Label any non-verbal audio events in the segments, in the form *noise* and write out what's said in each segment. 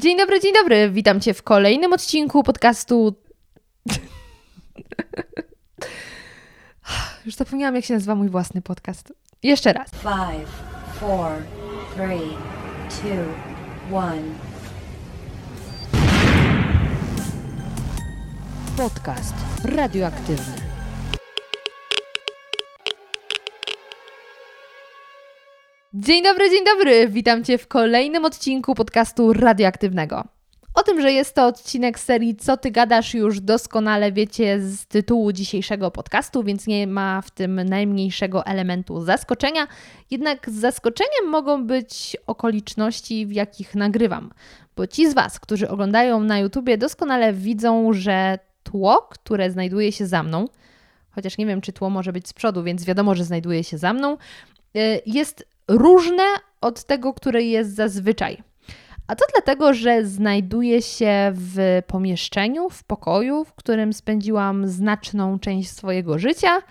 Dzień dobry, dzień dobry. Witam Cię w kolejnym odcinku podcastu. *sighs* Już zapomniałam, jak się nazywa mój własny podcast. Jeszcze raz. Five, four, three, two, one. Podcast radioaktywny. Dzień dobry, dzień dobry. Witam Cię w kolejnym odcinku podcastu radioaktywnego. O tym, że jest to odcinek serii Co ty gadasz, już doskonale wiecie z tytułu dzisiejszego podcastu, więc nie ma w tym najmniejszego elementu zaskoczenia. Jednak zaskoczeniem mogą być okoliczności, w jakich nagrywam. Bo ci z Was, którzy oglądają na YouTubie, doskonale widzą, że tło, które znajduje się za mną, chociaż nie wiem, czy tło może być z przodu, więc wiadomo, że znajduje się za mną, y, jest różne od tego, które jest zazwyczaj. A to dlatego, że znajduję się w pomieszczeniu, w pokoju, w którym spędziłam znaczną część swojego życia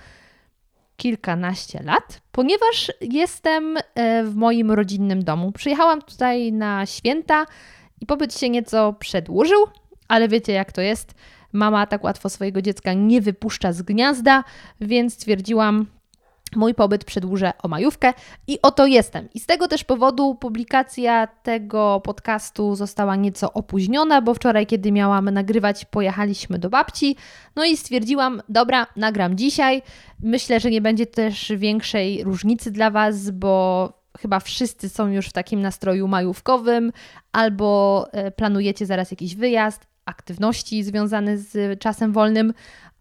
kilkanaście lat, ponieważ jestem e, w moim rodzinnym domu. Przyjechałam tutaj na święta i pobyt się nieco przedłużył, ale wiecie jak to jest. Mama tak łatwo swojego dziecka nie wypuszcza z gniazda, więc stwierdziłam, mój pobyt przedłużę o majówkę i oto jestem. I z tego też powodu publikacja tego podcastu została nieco opóźniona, bo wczoraj, kiedy miałam nagrywać, pojechaliśmy do babci. No i stwierdziłam, dobra, nagram dzisiaj. Myślę, że nie będzie też większej różnicy dla Was, bo chyba wszyscy są już w takim nastroju majówkowym, albo e, planujecie zaraz jakiś wyjazd, aktywności związane z czasem wolnym,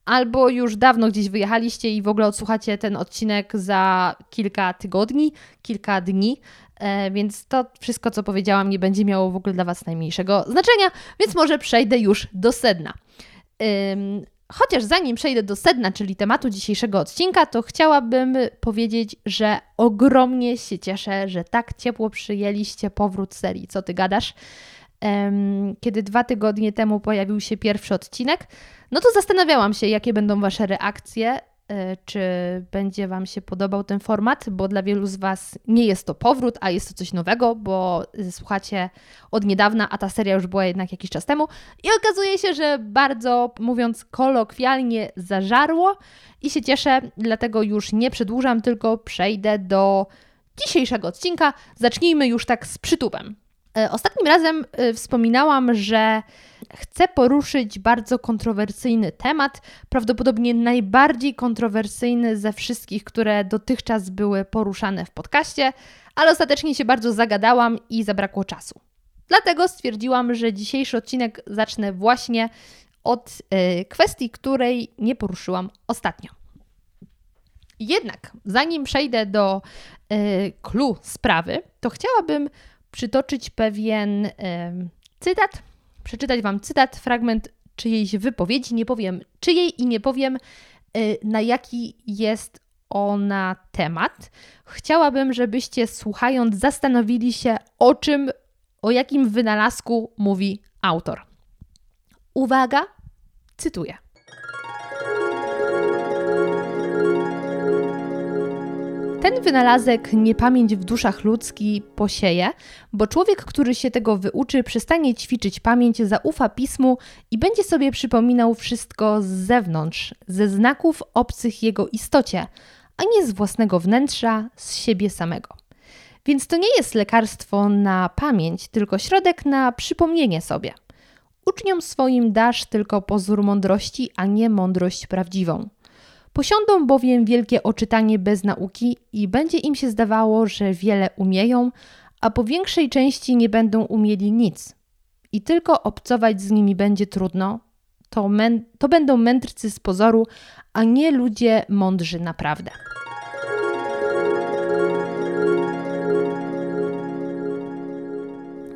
albo już dawno gdzieś wyjechaliście i w ogóle odsłuchacie ten odcinek za kilka tygodni, kilka dni. E, więc to wszystko, co powiedziałam, nie będzie miało w ogóle dla Was najmniejszego znaczenia, więc może przejdę już do sedna. Chociaż zanim przejdę do sedna, czyli tematu dzisiejszego odcinka, to chciałabym powiedzieć, że ogromnie się cieszę, że tak ciepło przyjęliście powrót serii Co Ty Gadasz. Kiedy dwa tygodnie temu pojawił się pierwszy odcinek, no to zastanawiałam się, jakie będą Wasze reakcje, e, czy będzie Wam się podobał ten format, bo dla wielu z Was nie jest to powrót, a jest to coś nowego, bo słuchacie od niedawna, a ta seria już była jednak jakiś czas temu. I okazuje się, że bardzo, mówiąc kolokwialnie, zażarło i się cieszę, dlatego już nie przedłużam, tylko przejdę do dzisiejszego odcinka. Zacznijmy już tak z przytupem. E, ostatnim razem e, wspominałam, że chcę poruszyć bardzo kontrowersyjny temat, prawdopodobnie najbardziej kontrowersyjny ze wszystkich, które dotychczas były poruszane w podcaście, ale ostatecznie się bardzo zagadałam i zabrakło czasu. Dlatego stwierdziłam, że dzisiejszy odcinek zacznę właśnie od y, kwestii, której nie poruszyłam ostatnio. Jednak, zanim przejdę do y, clue sprawy, to chciałabym przytoczyć pewien cytat, przeczytać Wam cytat, fragment czyjejś wypowiedzi. Nie powiem czyjej i nie powiem y, na jaki jest ona temat. Chciałabym, żebyście słuchając zastanowili się o czym, o jakim wynalazku mówi autor. Uwaga, cytuję. Ten wynalazek niepamięć w duszach ludzki posieje, bo człowiek, który się tego wyuczy, przestanie ćwiczyć pamięć, zaufa pismu i będzie sobie przypominał wszystko z zewnątrz, ze znaków obcych jego istocie, a nie z własnego wnętrza, z siebie samego. Więc to nie jest lekarstwo na pamięć, tylko środek na przypomnienie sobie. Uczniom swoim dasz tylko pozór mądrości, a nie mądrość prawdziwą. Posiądą bowiem wielkie oczytanie bez nauki i będzie im się zdawało, że wiele umieją, a po większej części nie będą umieli nic. I tylko obcować z nimi będzie trudno. To, to będą mędrcy z pozoru, a nie ludzie mądrzy naprawdę.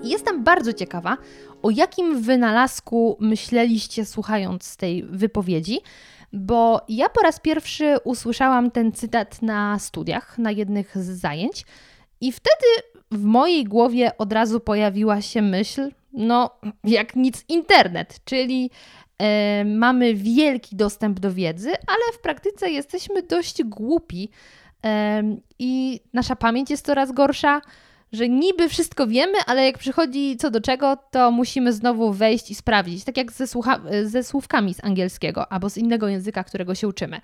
Jestem bardzo ciekawa, o jakim wynalazku myśleliście słuchając tej wypowiedzi, bo ja po raz pierwszy usłyszałam ten cytat na studiach, na jednych z zajęć, i wtedy w mojej głowie od razu pojawiła się myśl, no jak nic internet, czyli e, mamy wielki dostęp do wiedzy, ale w praktyce jesteśmy dość głupi e, i nasza pamięć jest coraz gorsza. Że niby wszystko wiemy, ale jak przychodzi co do czego, to musimy znowu wejść i sprawdzić. Tak jak ze, słucha- ze słówkami z angielskiego albo z innego języka, którego się uczymy.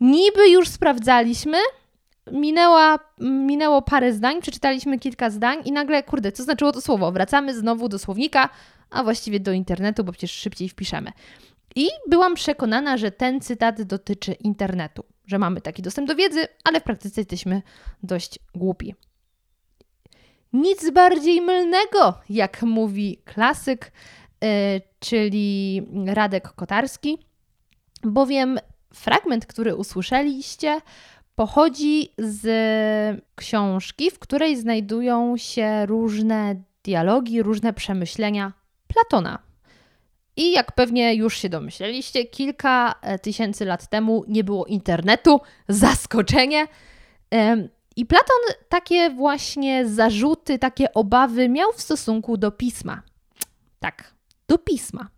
Niby już sprawdzaliśmy, minęła, minęło parę zdań, przeczytaliśmy kilka zdań i nagle, kurde, co znaczyło to słowo? Wracamy znowu do słownika, a właściwie do internetu, bo przecież szybciej wpiszemy. I byłam przekonana, że ten cytat dotyczy internetu, że mamy taki dostęp do wiedzy, ale w praktyce jesteśmy dość głupi. Nic bardziej mylnego, jak mówi klasyk, yy, czyli Radek Kotarski, bowiem fragment, który usłyszeliście, pochodzi z książki, w której znajdują się różne dialogi, różne przemyślenia Platona. I jak pewnie już się domyśleliście, kilka e, tysięcy lat temu nie było internetu. Zaskoczenie! I Platon takie właśnie zarzuty, takie obawy miał w stosunku do pisma. Tak, do pisma.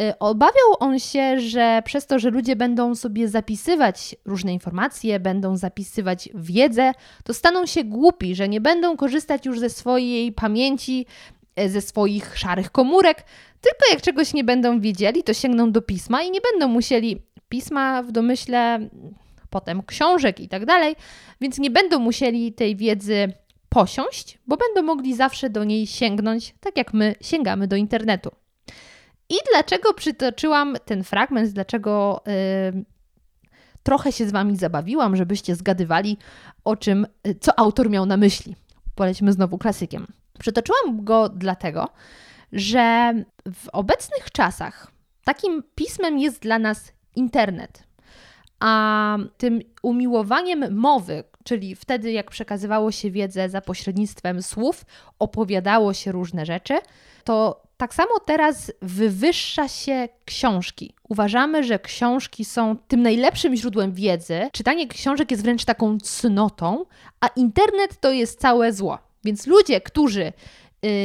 E, obawiał on się, że przez to, że ludzie będą sobie zapisywać różne informacje, będą zapisywać wiedzę, to staną się głupi, że nie będą korzystać już ze swojej pamięci, e, ze swoich szarych komórek, tylko jak czegoś nie będą wiedzieli, to sięgną do pisma i nie będą musieli pisma w domyśle, potem książek i tak dalej, więc nie będą musieli tej wiedzy posiąść, bo będą mogli zawsze do niej sięgnąć, tak jak my sięgamy do internetu. I dlaczego przytoczyłam ten fragment, dlaczego yy, trochę się z Wami zabawiłam, żebyście zgadywali, o czym, yy, co autor miał na myśli. Polećmy znowu klasykiem. Przytoczyłam go dlatego, że w obecnych czasach takim pismem jest dla nas internet. A tym umiłowaniem mowy, czyli wtedy, jak przekazywało się wiedzę za pośrednictwem słów, opowiadało się różne rzeczy, to tak samo teraz wywyższa się książki. Uważamy, że książki są tym najlepszym źródłem wiedzy. Czytanie książek jest wręcz taką cnotą, a internet to jest całe zło. Więc ludzie, którzy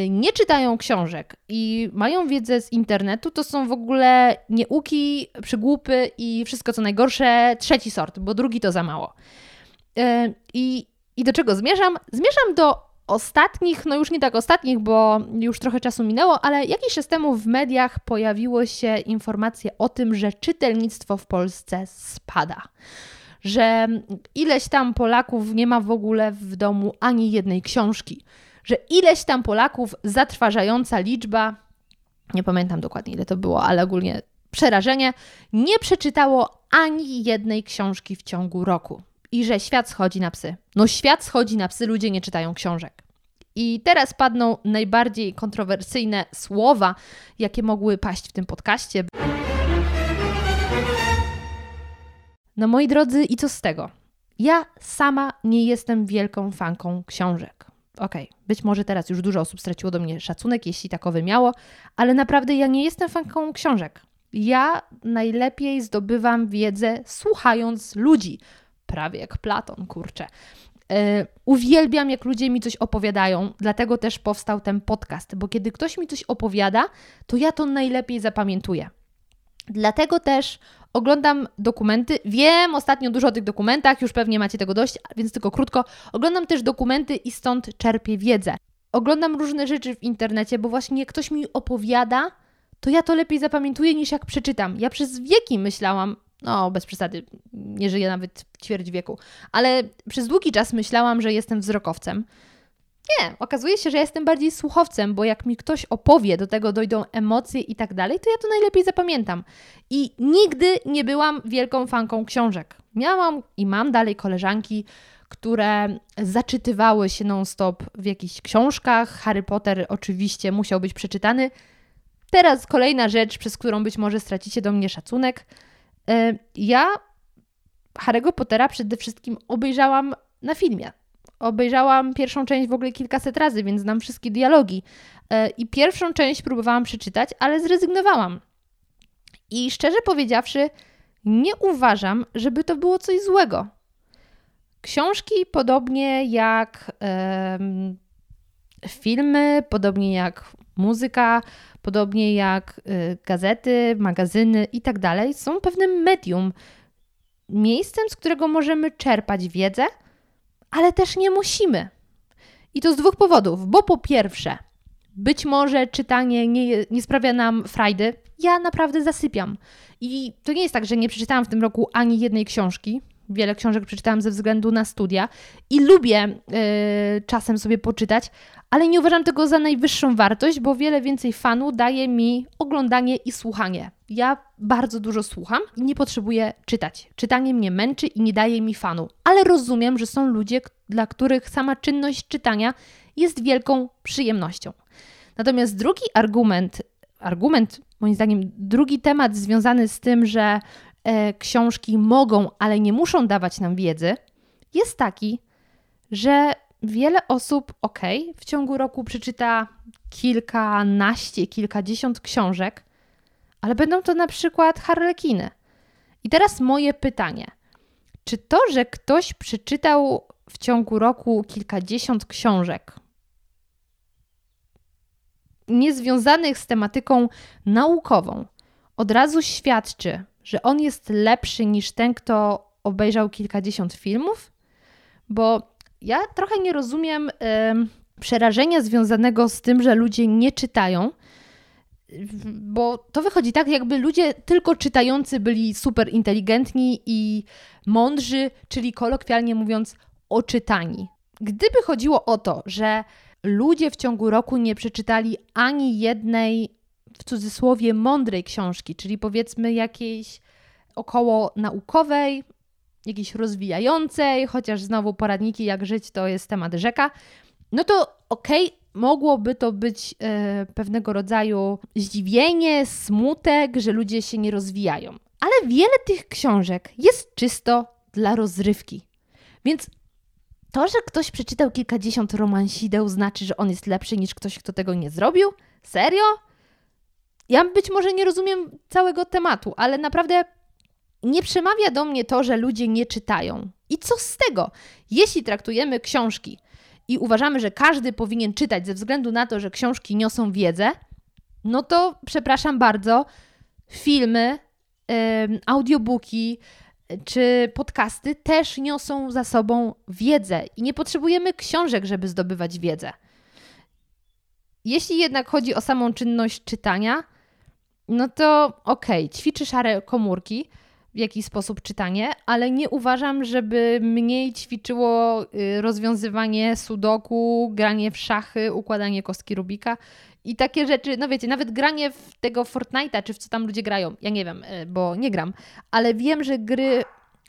nie czytają książek i mają wiedzę z internetu, to są w ogóle nieuki, przygłupy i wszystko co najgorsze, trzeci sort, bo drugi to za mało. Y, I, I do czego zmierzam? Zmierzam do ostatnich, no już nie tak ostatnich, bo już trochę czasu minęło, ale jakiś czas temu w mediach pojawiło się informacje o tym, że czytelnictwo w Polsce spada. Że ileś tam Polaków nie ma w ogóle w domu ani jednej książki. Że ileś tam Polaków, zatrważająca liczba, nie pamiętam dokładnie ile to było, ale ogólnie przerażenie, nie przeczytało ani jednej książki w ciągu roku i że świat schodzi na psy. No świat schodzi na psy, ludzie nie czytają książek. I teraz padną najbardziej kontrowersyjne słowa, jakie mogły paść w tym podcaście. No moi drodzy, i co z tego? Ja sama nie jestem wielką fanką książek. Okej, okay, być może teraz już dużo osób straciło do mnie szacunek, jeśli takowy miało, ale naprawdę ja nie jestem fanką książek. Ja najlepiej zdobywam wiedzę słuchając ludzi, prawie jak Platon, kurczę. Yy, uwielbiam, jak ludzie mi coś opowiadają, dlatego też powstał ten podcast, bo kiedy ktoś mi coś opowiada, to ja to najlepiej zapamiętuję. Dlatego też oglądam dokumenty. Wiem ostatnio dużo o tych dokumentach, już pewnie macie tego dość, więc tylko krótko. Oglądam też dokumenty i stąd czerpię wiedzę. Oglądam różne rzeczy w internecie, bo właśnie ktoś mi opowiada, to ja to lepiej zapamiętuję niż jak przeczytam. Ja przez wieki myślałam, no, bez przesady, nie żyję nawet ćwierć wieku. Ale przez długi czas myślałam, że jestem wzrokowcem. Nie, okazuje się, że jestem bardziej słuchowcem, bo jak mi ktoś opowie, do tego dojdą emocje i tak dalej, to ja to najlepiej zapamiętam. I nigdy nie byłam wielką fanką książek. Miałam i mam dalej koleżanki, które zaczytywały się non-stop w jakichś książkach. Harry Potter oczywiście musiał być przeczytany. Teraz kolejna rzecz, przez którą być może stracicie do mnie szacunek – E, ja Harry'ego Pottera przede wszystkim obejrzałam na filmie. Obejrzałam pierwszą część w ogóle kilkaset razy, więc znam wszystkie dialogi. E, I pierwszą część próbowałam przeczytać, ale zrezygnowałam. I szczerze powiedziawszy, nie uważam, żeby to było coś złego. Książki, podobnie jak filmy, podobnie jak muzyka, podobnie jak y, gazety, magazyny i tak są pewnym medium, miejscem, z którego możemy czerpać wiedzę, ale też nie musimy. I to z dwóch powodów, bo po pierwsze, być może czytanie nie, nie sprawia nam frajdy. Ja naprawdę zasypiam. I to nie jest tak, że nie przeczytałam w tym roku ani jednej książki. Wiele książek przeczytałam ze względu na studia i lubię yy, czasem sobie poczytać, ale nie uważam tego za najwyższą wartość, bo wiele więcej fanu daje mi oglądanie i słuchanie. Ja bardzo dużo słucham i nie potrzebuję czytać. Czytanie mnie męczy i nie daje mi fanu, ale rozumiem, że są ludzie, dla których sama czynność czytania jest wielką przyjemnością. Natomiast drugi argument, argument, moim zdaniem, drugi temat związany z tym, że e, książki mogą, ale nie muszą dawać nam wiedzy, jest taki, że wiele osób, ok, w ciągu roku przeczyta kilkanaście, kilkadziesiąt książek, ale będą to na przykład harlekiny. I teraz moje pytanie. Czy to, że ktoś przeczytał w ciągu roku kilkadziesiąt książek, niezwiązanych z tematyką naukową, od razu świadczy, że on jest lepszy niż ten, kto obejrzał kilkadziesiąt filmów? Bo ja trochę nie rozumiem y, przerażenia związanego z tym, że ludzie nie czytają, bo to wychodzi tak, jakby ludzie tylko czytający byli super inteligentni i mądrzy, czyli kolokwialnie mówiąc, oczytani. Gdyby chodziło o to, że ludzie w ciągu roku nie przeczytali ani jednej, w cudzysłowie, mądrej książki, czyli powiedzmy jakiejś około naukowej, jakiejś rozwijającej, chociaż znowu poradniki jak żyć to jest temat rzeka, no to okej, okay, mogłoby to być e, pewnego rodzaju zdziwienie, smutek, że ludzie się nie rozwijają. Ale wiele tych książek jest czysto dla rozrywki. Więc to, że ktoś przeczytał kilkadziesiąt romansideł, znaczy, że on jest lepszy niż ktoś, kto tego nie zrobił? Serio? Ja być może nie rozumiem całego tematu, ale naprawdę nie przemawia do mnie to, że ludzie nie czytają. I co z tego? Jeśli traktujemy książki i uważamy, że każdy powinien czytać ze względu na to, że książki niosą wiedzę, no to przepraszam bardzo, filmy, audiobooki, czy podcasty też niosą za sobą wiedzę i nie potrzebujemy książek, żeby zdobywać wiedzę. Jeśli jednak chodzi o samą czynność czytania, no to okej, okay, ćwiczy szare komórki, w jakiś sposób czytanie, ale nie uważam, żeby mniej ćwiczyło y, rozwiązywanie sudoku, granie w szachy, układanie kostki Rubika i takie rzeczy, no wiecie, nawet granie w tego Fortnite'a, czy w co tam ludzie grają, ja nie wiem, y, bo nie gram, ale wiem, że gry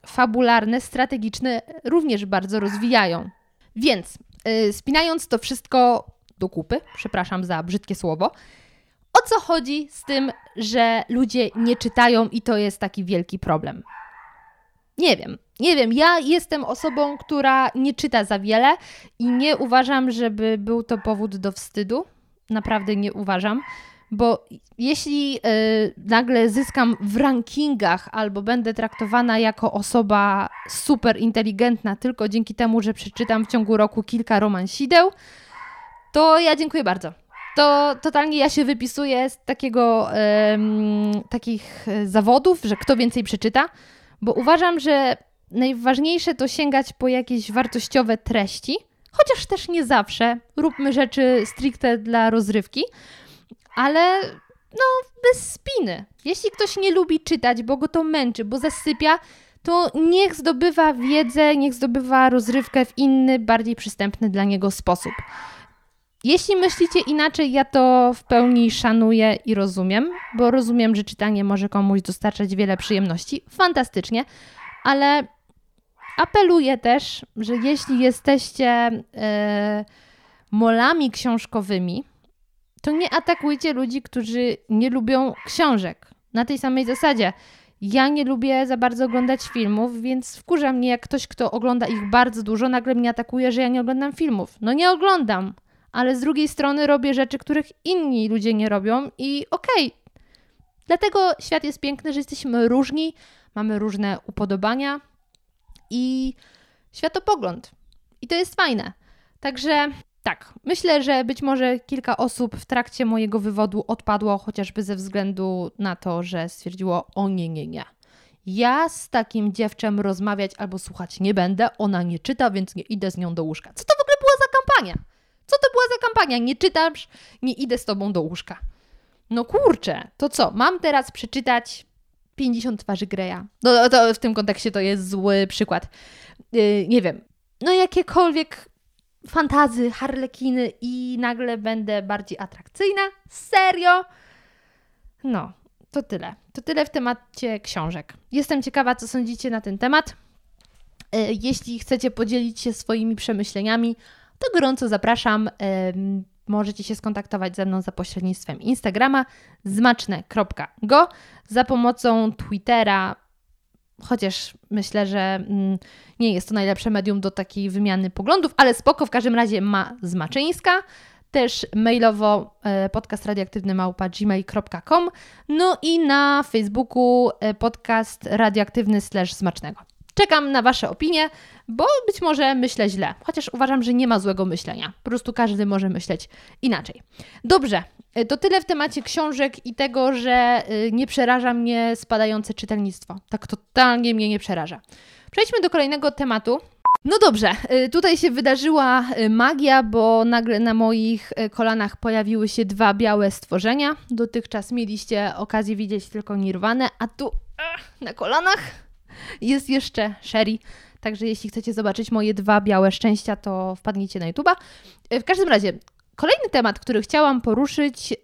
fabularne, strategiczne również bardzo rozwijają. Więc yy, spinając to wszystko do kupy, przepraszam za brzydkie słowo, o co chodzi z tym, że ludzie nie czytają i to jest taki wielki problem? Nie wiem, nie wiem. Ja jestem osobą, która nie czyta za wiele i nie uważam, żeby był to powód do wstydu. Naprawdę nie uważam, bo jeśli y, nagle zyskam w rankingach albo będę traktowana jako osoba super inteligentna tylko dzięki temu, że przeczytam w ciągu roku kilka romansideł, to ja dziękuję bardzo to totalnie ja się wypisuję z takiego, um, takich zawodów, że kto więcej przeczyta, bo uważam, że najważniejsze to sięgać po jakieś wartościowe treści, chociaż też nie zawsze. Róbmy rzeczy stricte dla rozrywki, ale no bez spiny. Jeśli ktoś nie lubi czytać, bo go to męczy, bo zasypia, to niech zdobywa wiedzę, niech zdobywa rozrywkę w inny, bardziej przystępny dla niego sposób. Jeśli myślicie inaczej, ja to w pełni szanuję i rozumiem, bo rozumiem, że czytanie może komuś dostarczać wiele przyjemności. Fantastycznie, ale apeluję też, że jeśli jesteście e, molami książkowymi, to nie atakujcie ludzi, którzy nie lubią książek. Na tej samej zasadzie. Ja nie lubię za bardzo oglądać filmów, więc wkurza mnie, jak ktoś, kto ogląda ich bardzo dużo, nagle mnie atakuje, że ja nie oglądam filmów. No nie oglądam ale z drugiej strony robię rzeczy, których inni ludzie nie robią i okej. Okay. Dlatego świat jest piękny, że jesteśmy różni, mamy różne upodobania i światopogląd. I to jest fajne. Także tak, myślę, że być może kilka osób w trakcie mojego wywodu odpadło chociażby ze względu na to, że stwierdziło: O nie, nie, nie. Ja z takim dziewczem rozmawiać albo słuchać nie będę, ona nie czyta, więc nie idę z nią do łóżka. Co to w ogóle była za kampania? Co to była za kampania? Nie czytasz, nie idę z tobą do łóżka. No kurczę, to co? Mam teraz przeczytać 50 twarzy Greya. No to w tym kontekście to jest zły przykład. Yy, nie wiem. No jakiekolwiek fantazy, harlekiny i nagle będę bardziej atrakcyjna? Serio? No, to tyle. To tyle w temacie książek. Jestem ciekawa, co sądzicie na ten temat. E, jeśli chcecie podzielić się swoimi przemyśleniami, to gorąco zapraszam. Możecie się skontaktować ze mną za pośrednictwem Instagrama zmaczne.go, za pomocą Twittera, chociaż myślę, że mm, nie jest to najlepsze medium do takiej wymiany poglądów, ale spoko, w każdym razie ma Zmaczyńska też mailowo e, podcast radioaktywny małpa gmail.com, no i na Facebooku e, podcast radioaktywny slash smacznego. Czekam na Wasze opinie, bo być może myślę źle, chociaż uważam, że nie ma złego myślenia. Po prostu każdy może myśleć inaczej. Dobrze, e, to tyle w temacie książek i tego, że nie przeraża mnie spadające czytelnictwo. Tak totalnie mnie nie przeraża. Przejdźmy do kolejnego tematu. No dobrze, y, tutaj się wydarzyła y, magia, bo nagle na moich y, kolanach pojawiły się dwa białe stworzenia. Dotychczas mieliście okazję widzieć tylko Nirwane, a tu na kolanach jest jeszcze Sherry. Także jeśli chcecie zobaczyć moje dwa białe szczęścia, to wpadnijcie na YouTube'a. W każdym razie, kolejny temat, który chciałam poruszyć,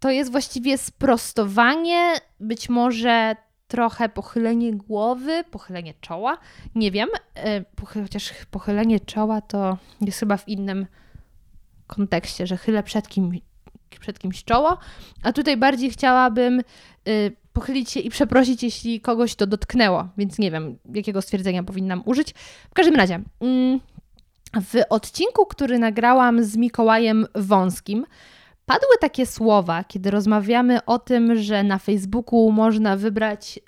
to jest właściwie sprostowanie być może trochę pochylenie głowy, pochylenie czoła, nie wiem, e, chociaż pochylenie czoła to jest chyba w innym kontekście, że chylę przed, kim, przed kimś czoło, a tutaj bardziej chciałabym y, pochylić się i przeprosić, jeśli kogoś to dotknęło, więc nie wiem, jakiego stwierdzenia powinnam użyć. W każdym razie, mm, w odcinku, który nagrałam z Mikołajem Wąskim, Padły takie słowa, kiedy rozmawiamy o tym, że na Facebooku można wybrać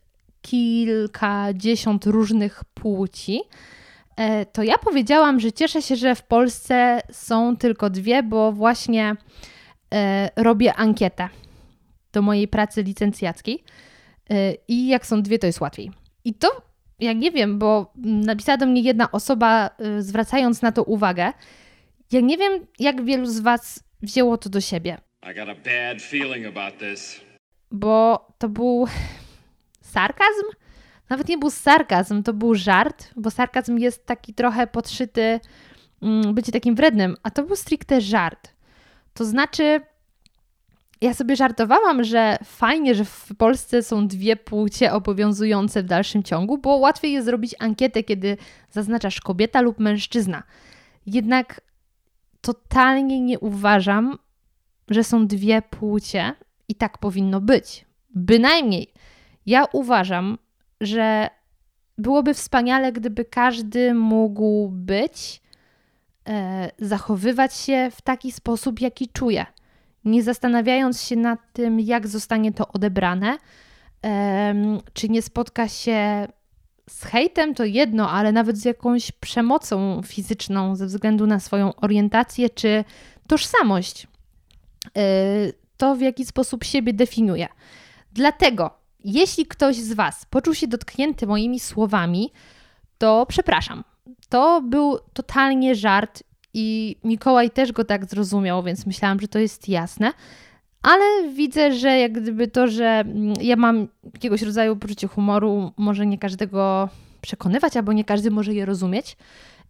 kilkadziesiąt różnych płci. E, to ja powiedziałam, że cieszę się, że w Polsce są tylko dwie, bo właśnie e, robię ankietę do mojej pracy licencjackiej e, i jak są dwie, to jest łatwiej. I to ja nie wiem, bo napisała do mnie jedna osoba, zwracając na to uwagę. Ja nie wiem, jak wielu z Was wzięło to do siebie. Bo to był sarkazm? Nawet nie był sarkazm, to był żart, bo sarkazm jest taki trochę podszyty mm, bycie takim wrednym, a to był stricte żart. To znaczy, ja sobie żartowałam, że fajnie, że w Polsce są dwie płcie obowiązujące w dalszym ciągu, bo łatwiej jest zrobić ankietę, kiedy zaznaczasz kobieta lub mężczyzna. Jednak totalnie nie uważam, że są dwie płcie i tak powinno być. Bynajmniej. Ja uważam, że byłoby wspaniale, gdyby każdy mógł być, e, zachowywać się w taki sposób, jaki czuje, nie zastanawiając się nad tym, jak zostanie to odebrane, czy nie spotka się z hejtem, to jedno, ale nawet z jakąś przemocą fizyczną ze względu na swoją orientację czy tożsamość. Y, to, w jaki sposób siebie definiuje. Dlatego, jeśli ktoś z Was poczuł się dotknięty moimi słowami, to przepraszam. To był totalnie żart i Mikołaj też go tak zrozumiał, więc myślałam, że to jest jasne. Ale widzę, że jak gdyby to, że mm, ja mam jakiegoś rodzaju poczucie humoru, może nie każdego przekonywać, albo nie każdy może je rozumieć.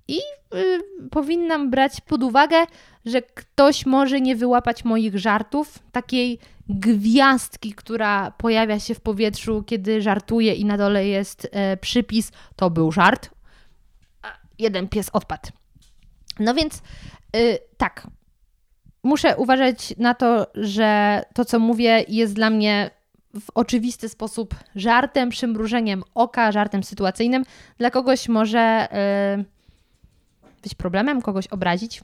I y, powinnam brać pod uwagę, że ktoś może nie wyłapać moich żartów, takiej gwiazdki, która pojawia się w powietrzu, kiedy żartuję i na dole jest e, przypis, to był żart. Jeden pies odpadł. No więc y, tak, muszę uważać na to, że to, co mówię, jest dla mnie w oczywisty sposób żartem, przymrużeniem oka, żartem sytuacyjnym. Dla kogoś może. Y, być problemem, kogoś obrazić,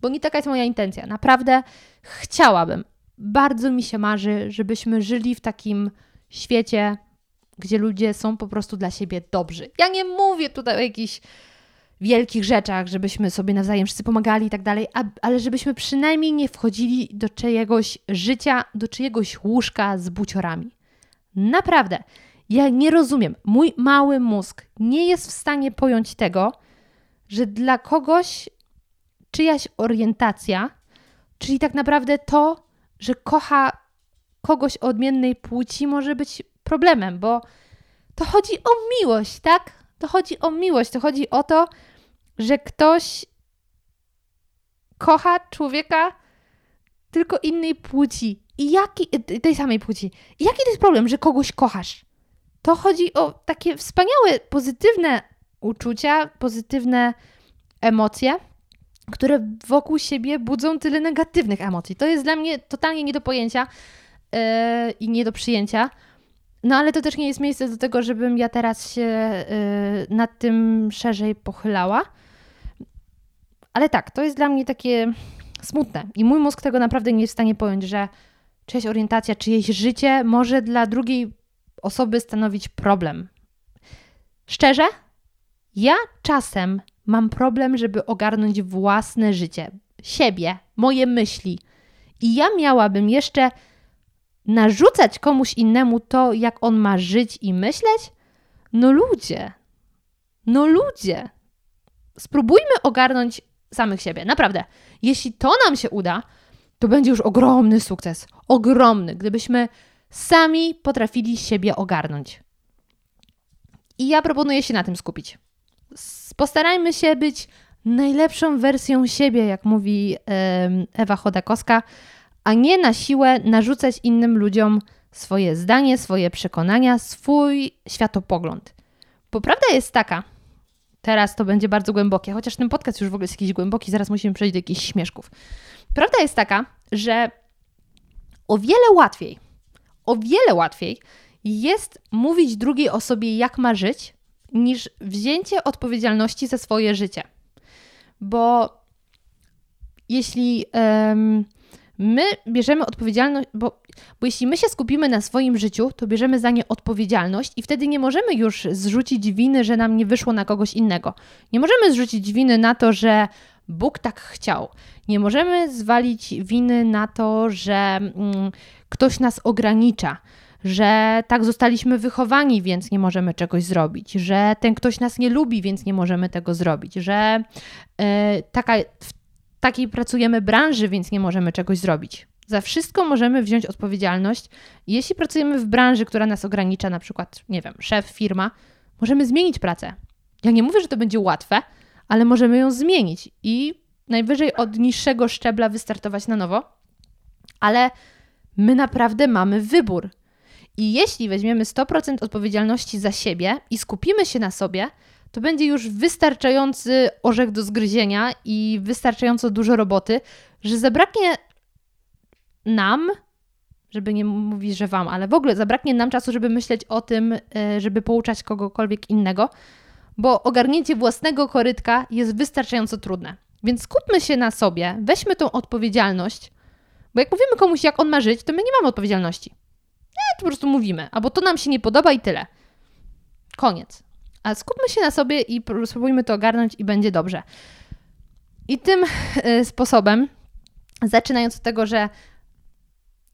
bo nie taka jest moja intencja. Naprawdę chciałabym, bardzo mi się marzy, żebyśmy żyli w takim świecie, gdzie ludzie są po prostu dla siebie dobrzy. Ja nie mówię tutaj o jakichś wielkich rzeczach, żebyśmy sobie nawzajem wszyscy pomagali i tak dalej, ale żebyśmy przynajmniej nie wchodzili do czyjegoś życia, do czyjegoś łóżka z buciorami. Naprawdę, ja nie rozumiem. Mój mały mózg nie jest w stanie pojąć tego, że dla kogoś czyjaś orientacja, czyli tak naprawdę to, że kocha kogoś o odmiennej płci, może być problemem, bo to chodzi o miłość, tak? To chodzi o miłość, to chodzi o to, że ktoś kocha człowieka tylko innej płci. I jaki, tej samej płci. I jaki to jest problem, że kogoś kochasz? To chodzi o takie wspaniałe, pozytywne uczucia, pozytywne emocje, które wokół siebie budzą tyle negatywnych emocji. To jest dla mnie totalnie nie do pojęcia yy, i nie do przyjęcia. No ale to też nie jest miejsce do tego, żebym ja teraz się yy, nad tym szerzej pochylała. Ale tak, to jest dla mnie takie smutne. I mój mózg tego naprawdę nie jest w stanie pojąć, że czyjaś orientacja, czyjeś życie może dla drugiej osoby stanowić problem. Szczerze, ja czasem mam problem, żeby ogarnąć własne życie, siebie, moje myśli. I ja miałabym jeszcze narzucać komuś innemu to, jak on ma żyć i myśleć? No ludzie, no ludzie. Spróbujmy ogarnąć samych siebie. Naprawdę. Jeśli to nam się uda, to będzie już ogromny sukces. Ogromny, gdybyśmy sami potrafili siebie ogarnąć. I ja proponuję się na tym skupić. Postarajmy się być najlepszą wersją siebie, jak mówi Ewa Chodakowska, a nie na siłę narzucać innym ludziom swoje zdanie, swoje przekonania, swój światopogląd. Bo prawda jest taka, teraz to będzie bardzo głębokie, chociaż ten podcast już w ogóle jest jakiś głęboki, zaraz musimy przejść do jakichś śmieszków. Prawda jest taka, że o wiele łatwiej, o wiele łatwiej jest mówić drugiej osobie, jak ma żyć, niż wzięcie odpowiedzialności za swoje życie. Bo jeśli my bierzemy odpowiedzialność, bo, bo jeśli my się skupimy na swoim życiu, to bierzemy za nie odpowiedzialność i wtedy nie możemy już zrzucić winy, że nam nie wyszło na kogoś innego. Nie możemy zrzucić winy na to, że Bóg tak chciał. Nie możemy zwalić winy na to, że mm, ktoś nas ogranicza, że tak zostaliśmy wychowani, więc nie możemy czegoś zrobić, że ten ktoś nas nie lubi, więc nie możemy tego zrobić, że yy, taka, takiej pracujemy branży, więc nie możemy czegoś zrobić. Za wszystko możemy wziąć odpowiedzialność. Jeśli pracujemy w branży, która nas ogranicza, na przykład, nie wiem, szef, firma, możemy zmienić pracę. Ja nie mówię, że to będzie łatwe, ale możemy ją zmienić i najwyżej od niższego szczebla wystartować na nowo, ale my naprawdę mamy wybór. I jeśli weźmiemy 100% odpowiedzialności za siebie i skupimy się na sobie, to będzie już wystarczający orzech do zgryzienia i wystarczająco dużo roboty, że zabraknie nam, żeby nie mówić, że wam, ale w ogóle zabraknie nam czasu, żeby myśleć o tym, e, żeby pouczać kogokolwiek innego, bo ogarnięcie własnego korytka jest wystarczająco trudne. Więc skupmy się na sobie, weźmy tą odpowiedzialność, bo jak mówimy komuś, jak on ma żyć, to my nie mamy odpowiedzialności. Nie, to po prostu mówimy, albo to nam się nie podoba i tyle. Koniec. A skupmy się na sobie i spróbujmy to ogarnąć i będzie dobrze. I tym e, sposobem, zaczynając od tego, że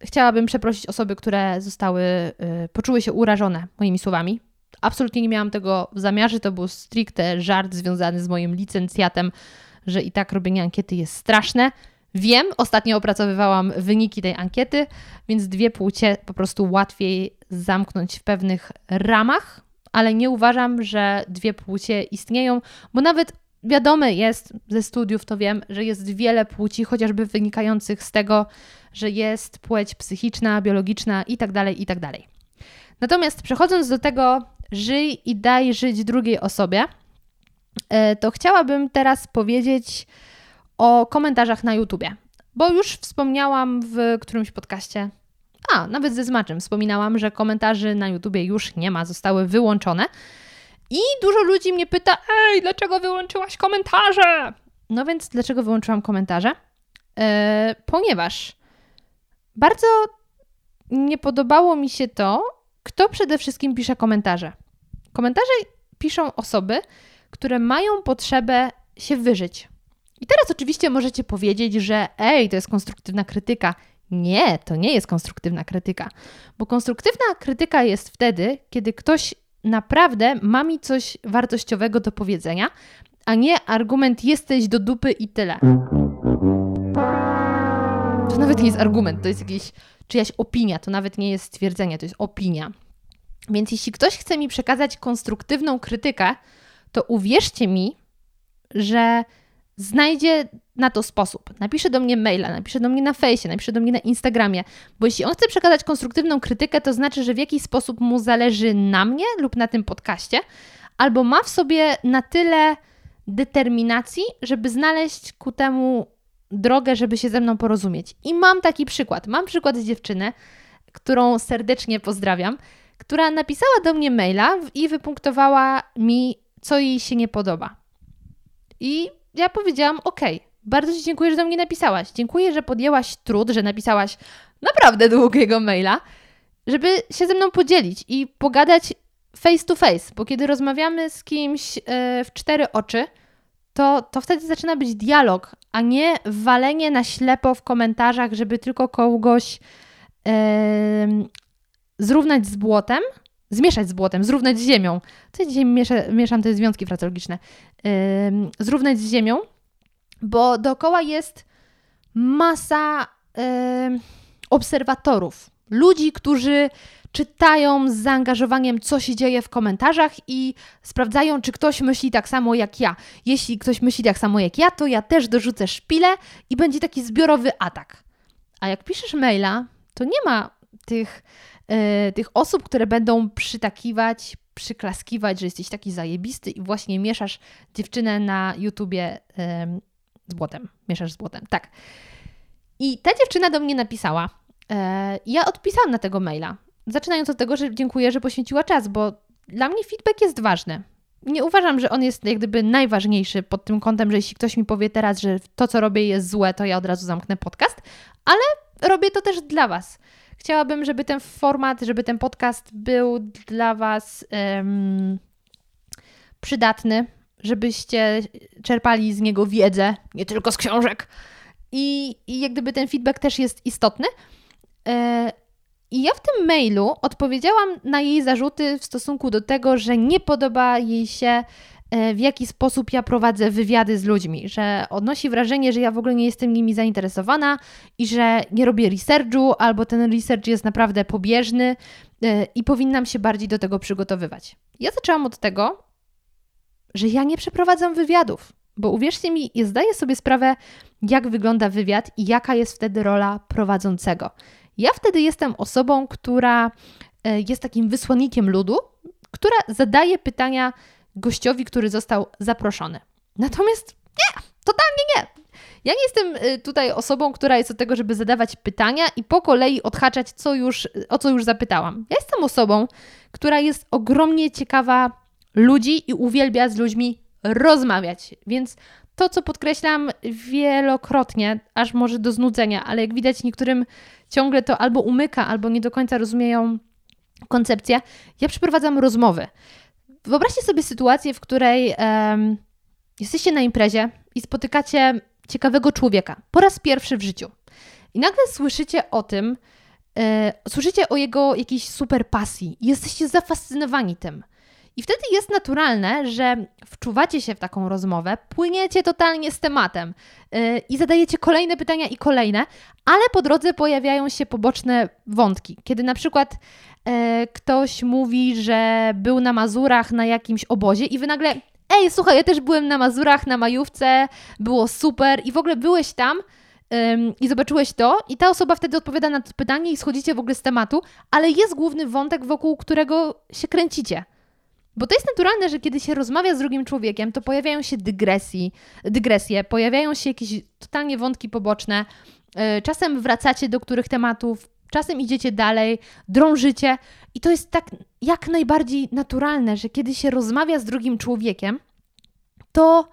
chciałabym przeprosić osoby, które zostały, e, poczuły się urażone moimi słowami. Absolutnie nie miałam tego w zamiarze, to był stricte żart związany z moim licencjatem, że i tak robienie ankiety jest straszne. Wiem, ostatnio opracowywałam wyniki tej ankiety, więc dwie płcie po prostu łatwiej zamknąć w pewnych ramach, ale nie uważam, że dwie płcie istnieją, bo nawet wiadome jest ze studiów, to wiem, że jest wiele płci, chociażby wynikających z tego, że jest płeć psychiczna, biologiczna itd., tak itd. Tak Natomiast przechodząc do tego, żyj i daj żyć drugiej osobie, e, to chciałabym teraz powiedzieć o komentarzach na YouTubie, bo już wspomniałam w którymś podcaście a, nawet ze Zmaczem wspominałam, że komentarzy na YouTubie już nie ma, zostały wyłączone. I dużo ludzi mnie pyta, ej, dlaczego wyłączyłaś komentarze? No więc dlaczego wyłączyłam komentarze? Yy, ponieważ bardzo nie podobało mi się to, kto przede wszystkim pisze komentarze. Komentarze piszą osoby, które mają potrzebę się wyżyć. I teraz oczywiście możecie powiedzieć, że ej, to jest konstruktywna krytyka. Nie, to nie jest konstruktywna krytyka, bo konstruktywna krytyka jest wtedy, kiedy ktoś naprawdę ma mi coś wartościowego do powiedzenia, a nie argument jesteś do dupy i tyle. To nawet nie jest argument, to jest jakiś czyjaś opinia, to nawet nie jest stwierdzenie, to jest opinia. Więc jeśli ktoś chce mi przekazać konstruktywną krytykę, to uwierzcie mi, że znajdzie na to sposób. Napisze do mnie maila, napisze do mnie na fejsie, napisze do mnie na Instagramie, bo jeśli on chce przekazać konstruktywną krytykę, to znaczy, że w jakiś sposób mu zależy na mnie lub na tym podcaście, albo ma w sobie na tyle determinacji, żeby znaleźć ku temu drogę, żeby się ze mną porozumieć. I mam taki przykład. Mam przykład z dziewczyny, którą serdecznie pozdrawiam, która napisała do mnie maila i wypunktowała mi, co jej się nie podoba. I ja powiedziałam: OK, bardzo Ci dziękuję, że do mnie napisałaś. Dziękuję, że podjęłaś trud, że napisałaś naprawdę długiego maila, żeby się ze mną podzielić i pogadać face to face, bo kiedy rozmawiamy z kimś yy, w cztery oczy, to, to wtedy zaczyna być dialog, a nie walenie na ślepo w komentarzach, żeby tylko kogoś yy, zrównać z błotem, zmieszać z błotem, zrównać z ziemią. Co ja dzisiaj mieszę, mieszam te związki frazeologiczne. Yy, zrównać z ziemią, bo dookoła jest masa yy, obserwatorów, ludzi, którzy czytają z zaangażowaniem, co się dzieje w komentarzach i sprawdzają, czy ktoś myśli tak samo jak ja. Jeśli ktoś myśli tak samo jak ja, to ja też dorzucę szpilę i będzie taki zbiorowy atak. A jak piszesz maila, to nie ma tych, yy, tych osób, które będą przytakiwać, przyklaskiwać, że jesteś taki zajebisty i właśnie mieszasz dziewczynę na YouTubie yy, z błotem. Mieszasz z błotem, tak. I ta dziewczyna do mnie napisała. Yy, ja odpisałam na tego maila. Zaczynając od tego, że dziękuję, że poświęciła czas, bo dla mnie feedback jest ważny. Nie uważam, że on jest jak gdyby najważniejszy pod tym kątem, że jeśli ktoś mi powie teraz, że to, co robię jest złe, to ja od razu zamknę podcast, ale robię to też dla Was. Chciałabym, żeby ten format, żeby ten podcast był dla Was um, przydatny, żebyście czerpali z niego wiedzę, nie tylko z książek. I, i jak gdyby ten feedback też jest istotny. E, I ja w tym mailu odpowiedziałam na jej zarzuty w stosunku do tego, że nie podoba jej się w jaki sposób ja prowadzę wywiady z ludźmi, że odnosi wrażenie, że ja w ogóle nie jestem nimi zainteresowana i że nie robię researchu, albo ten research jest naprawdę pobieżny i powinnam się bardziej do tego przygotowywać. Ja zaczęłam od tego, że ja nie przeprowadzam wywiadów, bo uwierzcie mi, ja zdaję sobie sprawę, jak wygląda wywiad i jaka jest wtedy rola prowadzącego. Ja wtedy jestem osobą, która jest takim wysłannikiem ludu, która zadaje pytania gościowi, który został zaproszony. Natomiast nie, totalnie nie. Ja nie jestem y, tutaj osobą, która jest od tego, żeby zadawać pytania i po kolei odhaczać, co już, o co już zapytałam. Ja jestem osobą, która jest ogromnie ciekawa ludzi i uwielbia z ludźmi rozmawiać. Więc to, co podkreślam wielokrotnie, aż może do znudzenia, ale jak widać, niektórym ciągle to albo umyka, albo nie do końca rozumieją koncepcję. Ja przeprowadzam rozmowy. Wyobraźcie sobie sytuację, w której um, jesteście na imprezie i spotykacie ciekawego człowieka po raz pierwszy w życiu. I nagle słyszycie o tym, e, słyszycie o jego jakiejś super pasji i jesteście zafascynowani tym. I wtedy jest naturalne, że wczuwacie się w taką rozmowę, płyniecie totalnie z tematem yy, i zadajecie kolejne pytania i kolejne, ale po drodze pojawiają się poboczne wątki. Kiedy na przykład yy, ktoś mówi, że był na Mazurach na jakimś obozie i wy nagle, ej, słuchaj, ja też byłem na Mazurach na majówce, było super i w ogóle byłeś tam i zobaczyłeś to, i ta osoba wtedy odpowiada na to pytanie i schodzicie w ogóle z tematu, ale jest główny wątek, wokół którego się kręcicie. Bo to jest naturalne, że kiedy się rozmawia z drugim człowiekiem, to pojawiają się dygresji, dygresje, pojawiają się jakieś totalnie wątki poboczne. E, czasem wracacie do których tematów, czasem idziecie dalej, drążycie. I to jest tak jak najbardziej naturalne, że kiedy się rozmawia z drugim człowiekiem, to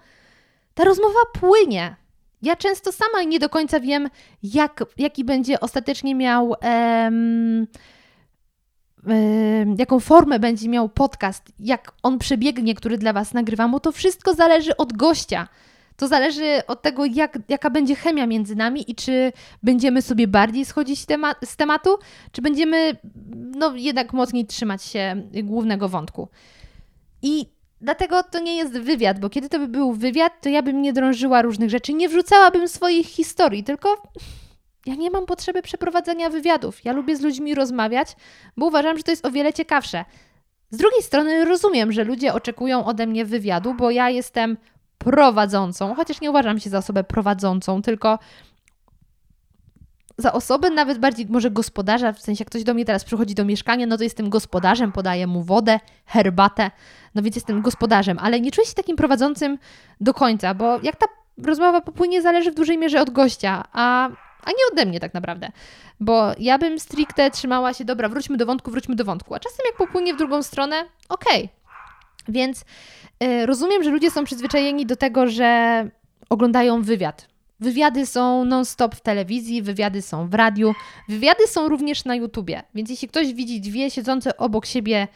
ta rozmowa płynie. Ja często sama nie do końca wiem, jak, jaki będzie ostatecznie miał. Em, jaką formę będzie miał podcast, jak on przebiegnie, który dla Was nagrywam, bo to wszystko zależy od gościa. To zależy od tego, jak, jaka będzie chemia między nami i czy będziemy sobie bardziej schodzić tema z tematu, czy będziemy no, jednak mocniej trzymać się głównego wątku. I Dlatego to nie jest wywiad, bo kiedy to by był wywiad, to ja bym nie drążyła różnych rzeczy, nie wrzucałabym swoich historii, tylko ja nie mam potrzeby przeprowadzenia wywiadów. Ja lubię z ludźmi rozmawiać, bo uważam, że to jest o wiele ciekawsze. Z drugiej strony rozumiem, że ludzie oczekują ode mnie wywiadu, bo ja jestem prowadzącą, chociaż nie uważam się za osobę prowadzącą, tylko za osobę nawet bardziej może gospodarza, w sensie jak ktoś do mnie teraz przychodzi do mieszkania, no to jestem gospodarzem, podaję mu wodę, herbatę, no więc jestem gospodarzem, ale nie czuję się takim prowadzącym do końca, bo jak ta rozmowa popłynie, zależy w dużej mierze od gościa, a, a nie ode mnie tak naprawdę. Bo ja bym stricte trzymała się, dobra, wróćmy do wątku, wróćmy do wątku, a czasem jak popłynie w drugą stronę, okej. Okay. Więc y, rozumiem, że ludzie są przyzwyczajeni do tego, że oglądają wywiad, Wywiady są non-stop w telewizji, wywiady są w radiu, wywiady są również na YouTubie. Więc jeśli ktoś widzi dwie siedzące obok siebie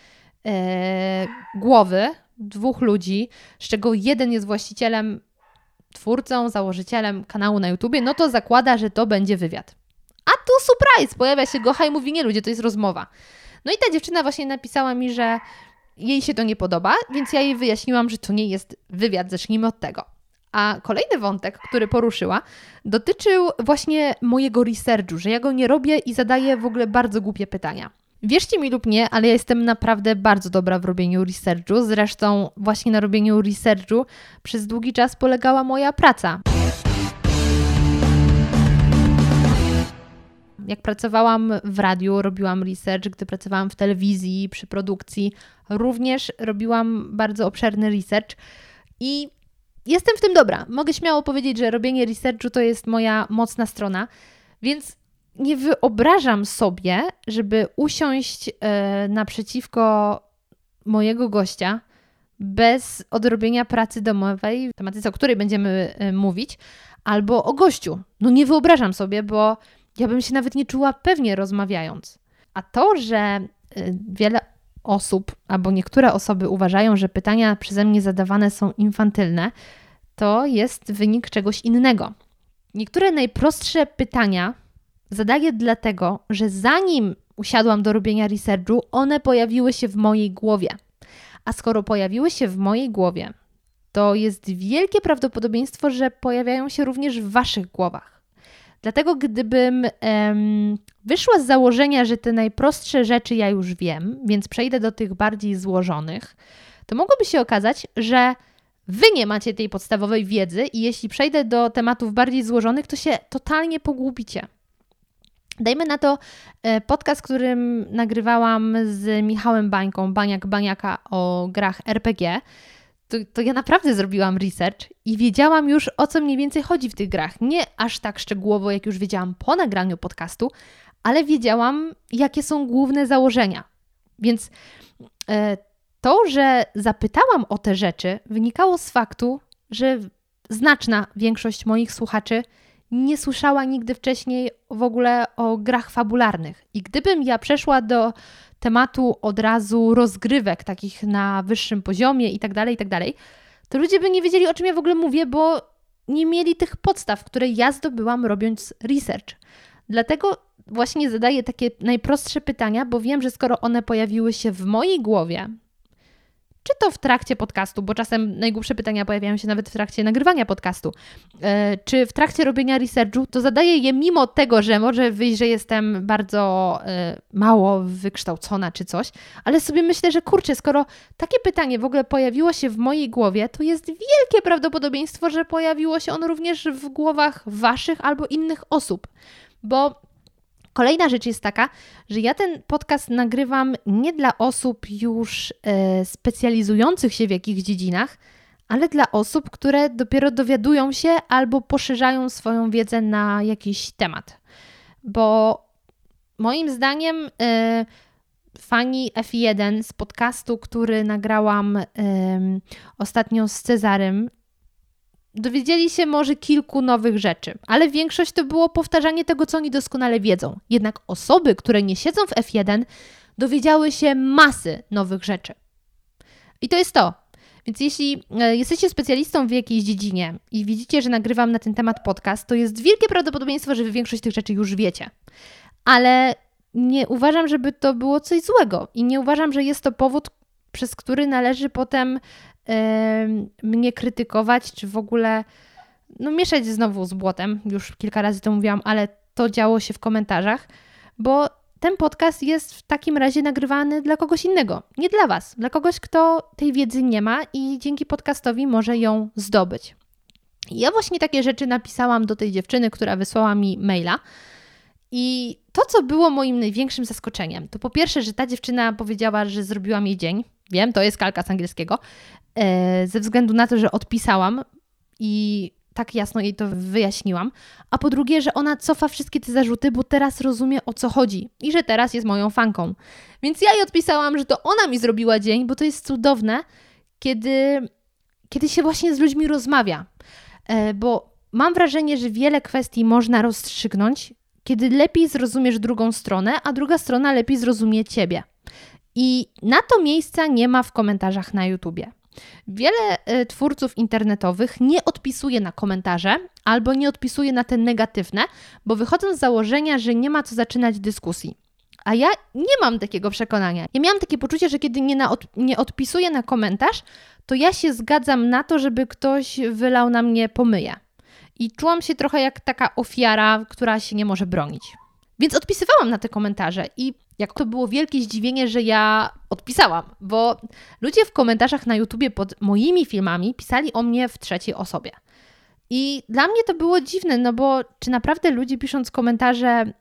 e, głowy, dwóch ludzi, z czego jeden jest właścicielem, twórcą, założycielem kanału na YouTubie, no to zakłada, że to będzie wywiad. A tu surprise! Pojawia się Gocha i mówi, nie ludzie, to jest rozmowa. No i ta dziewczyna właśnie napisała mi, że jej się to nie podoba, więc ja jej wyjaśniłam, że to nie jest wywiad, zacznijmy od tego. A kolejny wątek, który poruszyła, dotyczył właśnie mojego researchu, że ja go nie robię i zadaję w ogóle bardzo głupie pytania. Wierzcie mi lub nie, ale ja jestem naprawdę bardzo dobra w robieniu researchu. Zresztą właśnie na robieniu researchu przez długi czas polegała moja praca. Jak pracowałam w radiu, robiłam research, gdy pracowałam w telewizji, przy produkcji, również robiłam bardzo obszerny research i jestem w tym dobra. Mogę śmiało powiedzieć, że robienie researchu to jest moja mocna strona, więc nie wyobrażam sobie, żeby usiąść yy, naprzeciwko mojego gościa bez odrobienia pracy domowej, tematyce, o której będziemy yy, mówić, albo o gościu. No nie wyobrażam sobie, bo ja bym się nawet nie czuła pewnie rozmawiając. A to, że yy, wiele osób, albo niektóre osoby uważają, że pytania przeze mnie zadawane są infantylne, to jest wynik czegoś innego. Niektóre najprostsze pytania zadaję dlatego, że zanim usiadłam do robienia researchu, one pojawiły się w mojej głowie. A skoro pojawiły się w mojej głowie, to jest wielkie prawdopodobieństwo, że pojawiają się również w waszych głowach. Dlatego, gdybym em, wyszła z założenia, że te najprostsze rzeczy ja już wiem, więc przejdę do tych bardziej złożonych, to mogłoby się okazać, że wy nie macie tej podstawowej wiedzy i jeśli przejdę do tematów bardziej złożonych, to się totalnie pogubicie. Dajmy na to e, podcast, którym nagrywałam z Michałem Bańką, Baniak Baniaka o grach RPG. To, to, ja naprawdę zrobiłam research i wiedziałam już o co mniej więcej chodzi w tych grach. Nie aż tak szczegółowo, jak już wiedziałam po nagraniu podcastu, ale wiedziałam, jakie są główne założenia. Więc e, to, że zapytałam o te rzeczy, wynikało z faktu, że znaczna większość moich słuchaczy nie słyszała nigdy wcześniej w ogóle o grach fabularnych. I gdybym ja przeszła do tematu od razu rozgrywek, takich na wyższym poziomie i tak dalej, i tak dalej, to ludzie by nie wiedzieli, o czym ja w ogóle mówię, bo nie mieli tych podstaw, które ja zdobyłam robiąc research. Dlatego właśnie zadaję takie najprostsze pytania, bo wiem, że skoro one pojawiły się w mojej głowie, czy to w trakcie podcastu, bo czasem najgłupsze pytania pojawiają się nawet w trakcie nagrywania podcastu, e, czy w trakcie robienia researchu, to zadaję je mimo tego, że może wyjść, że jestem bardzo e, mało wykształcona czy coś, ale sobie myślę, że kurczę, skoro takie pytanie w ogóle pojawiło się w mojej głowie, to jest wielkie prawdopodobieństwo, że pojawiło się ono również w głowach waszych albo innych osób, bo Kolejna rzecz jest taka, że ja ten podcast nagrywam nie dla osób już e, specjalizujących się w jakichś dziedzinach, ale dla osób, które dopiero dowiadują się albo poszerzają swoją wiedzę na jakiś temat. Bo moim zdaniem e, fani F1 z podcastu, który nagrałam ostatnio z Cezarym, dowiedzieli się może kilku nowych rzeczy, ale większość to było powtarzanie tego, co oni doskonale wiedzą. Jednak osoby, które nie siedzą w F1, dowiedziały się masy nowych rzeczy. I to jest to. Więc jeśli e, jesteście specjalistą w jakiejś dziedzinie i widzicie, że nagrywam na ten temat podcast, to jest wielkie prawdopodobieństwo, że wy większość tych rzeczy już wiecie. Ale nie uważam, żeby to było coś złego i nie uważam, że jest to powód, przez który należy potem mnie krytykować, czy w ogóle no, mieszać znowu z błotem. Już kilka razy to mówiłam, ale to działo się w komentarzach, bo ten podcast jest w takim razie nagrywany dla kogoś innego, nie dla Was, dla kogoś, kto tej wiedzy nie ma i dzięki podcastowi może ją zdobyć. Ja właśnie takie rzeczy napisałam do tej dziewczyny, która wysłała mi maila. I to, co było moim największym zaskoczeniem, to po pierwsze, że ta dziewczyna powiedziała, że zrobiła mi dzień. Wiem, to jest kalka z angielskiego. E, ze względu na to, że odpisałam i tak jasno jej to wyjaśniłam. A po drugie, że ona cofa wszystkie te zarzuty, bo teraz rozumie o co chodzi i że teraz jest moją fanką. Więc ja jej odpisałam, że to ona mi zrobiła dzień, bo to jest cudowne, kiedy, kiedy się właśnie z ludźmi rozmawia. E, bo mam wrażenie, że wiele kwestii można rozstrzygnąć, kiedy lepiej zrozumiesz drugą stronę, a druga strona lepiej zrozumie ciebie. I na to miejsca nie ma w komentarzach na YouTubie. Wiele e, twórców internetowych nie odpisuje na komentarze albo nie odpisuje na te negatywne, bo wychodzą z założenia, że nie ma co zaczynać dyskusji. A ja nie mam takiego przekonania. Ja miałam takie poczucie, że kiedy nie, od, nie odpisuję na komentarz, to ja się zgadzam na to, żeby ktoś wylał na mnie pomyje. I czułam się trochę jak taka ofiara, która się nie może bronić. Więc odpisywałam na te komentarze i jak to było wielkie zdziwienie, że ja odpisałam, bo ludzie w komentarzach na YouTubie pod moimi filmami pisali o mnie w trzeciej osobie. I dla mnie to było dziwne, no bo czy naprawdę ludzie pisząc komentarze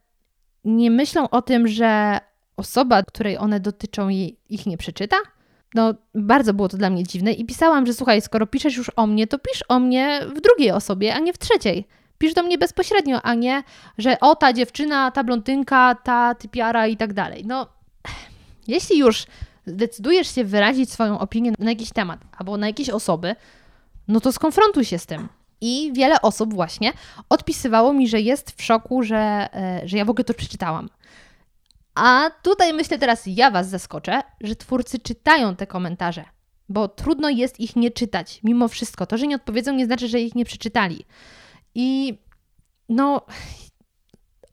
nie myślą o tym, że osoba, której one dotyczą, ich nie przeczyta? No, bardzo było to dla mnie dziwne i pisałam, że słuchaj, skoro piszesz już o mnie, to pisz o mnie w drugiej osobie, a nie w trzeciej. Pisz do mnie bezpośrednio, a nie, że o ta dziewczyna, ta blondynka, ta typiara i tak dalej. No, *sighs* jeśli już zdecydujesz się wyrazić swoją opinię na jakiś temat albo na jakieś osoby, no to skonfrontuj się z tym. I wiele osób właśnie odpisywało mi, że jest w szoku, że, e, że ja w ogóle to przeczytałam. A tutaj myślę teraz ja Was zaskoczę, że twórcy czytają te komentarze, bo trudno jest ich nie czytać. Mimo wszystko, to, że nie odpowiedzą, nie znaczy, że ich nie przeczytali. I no,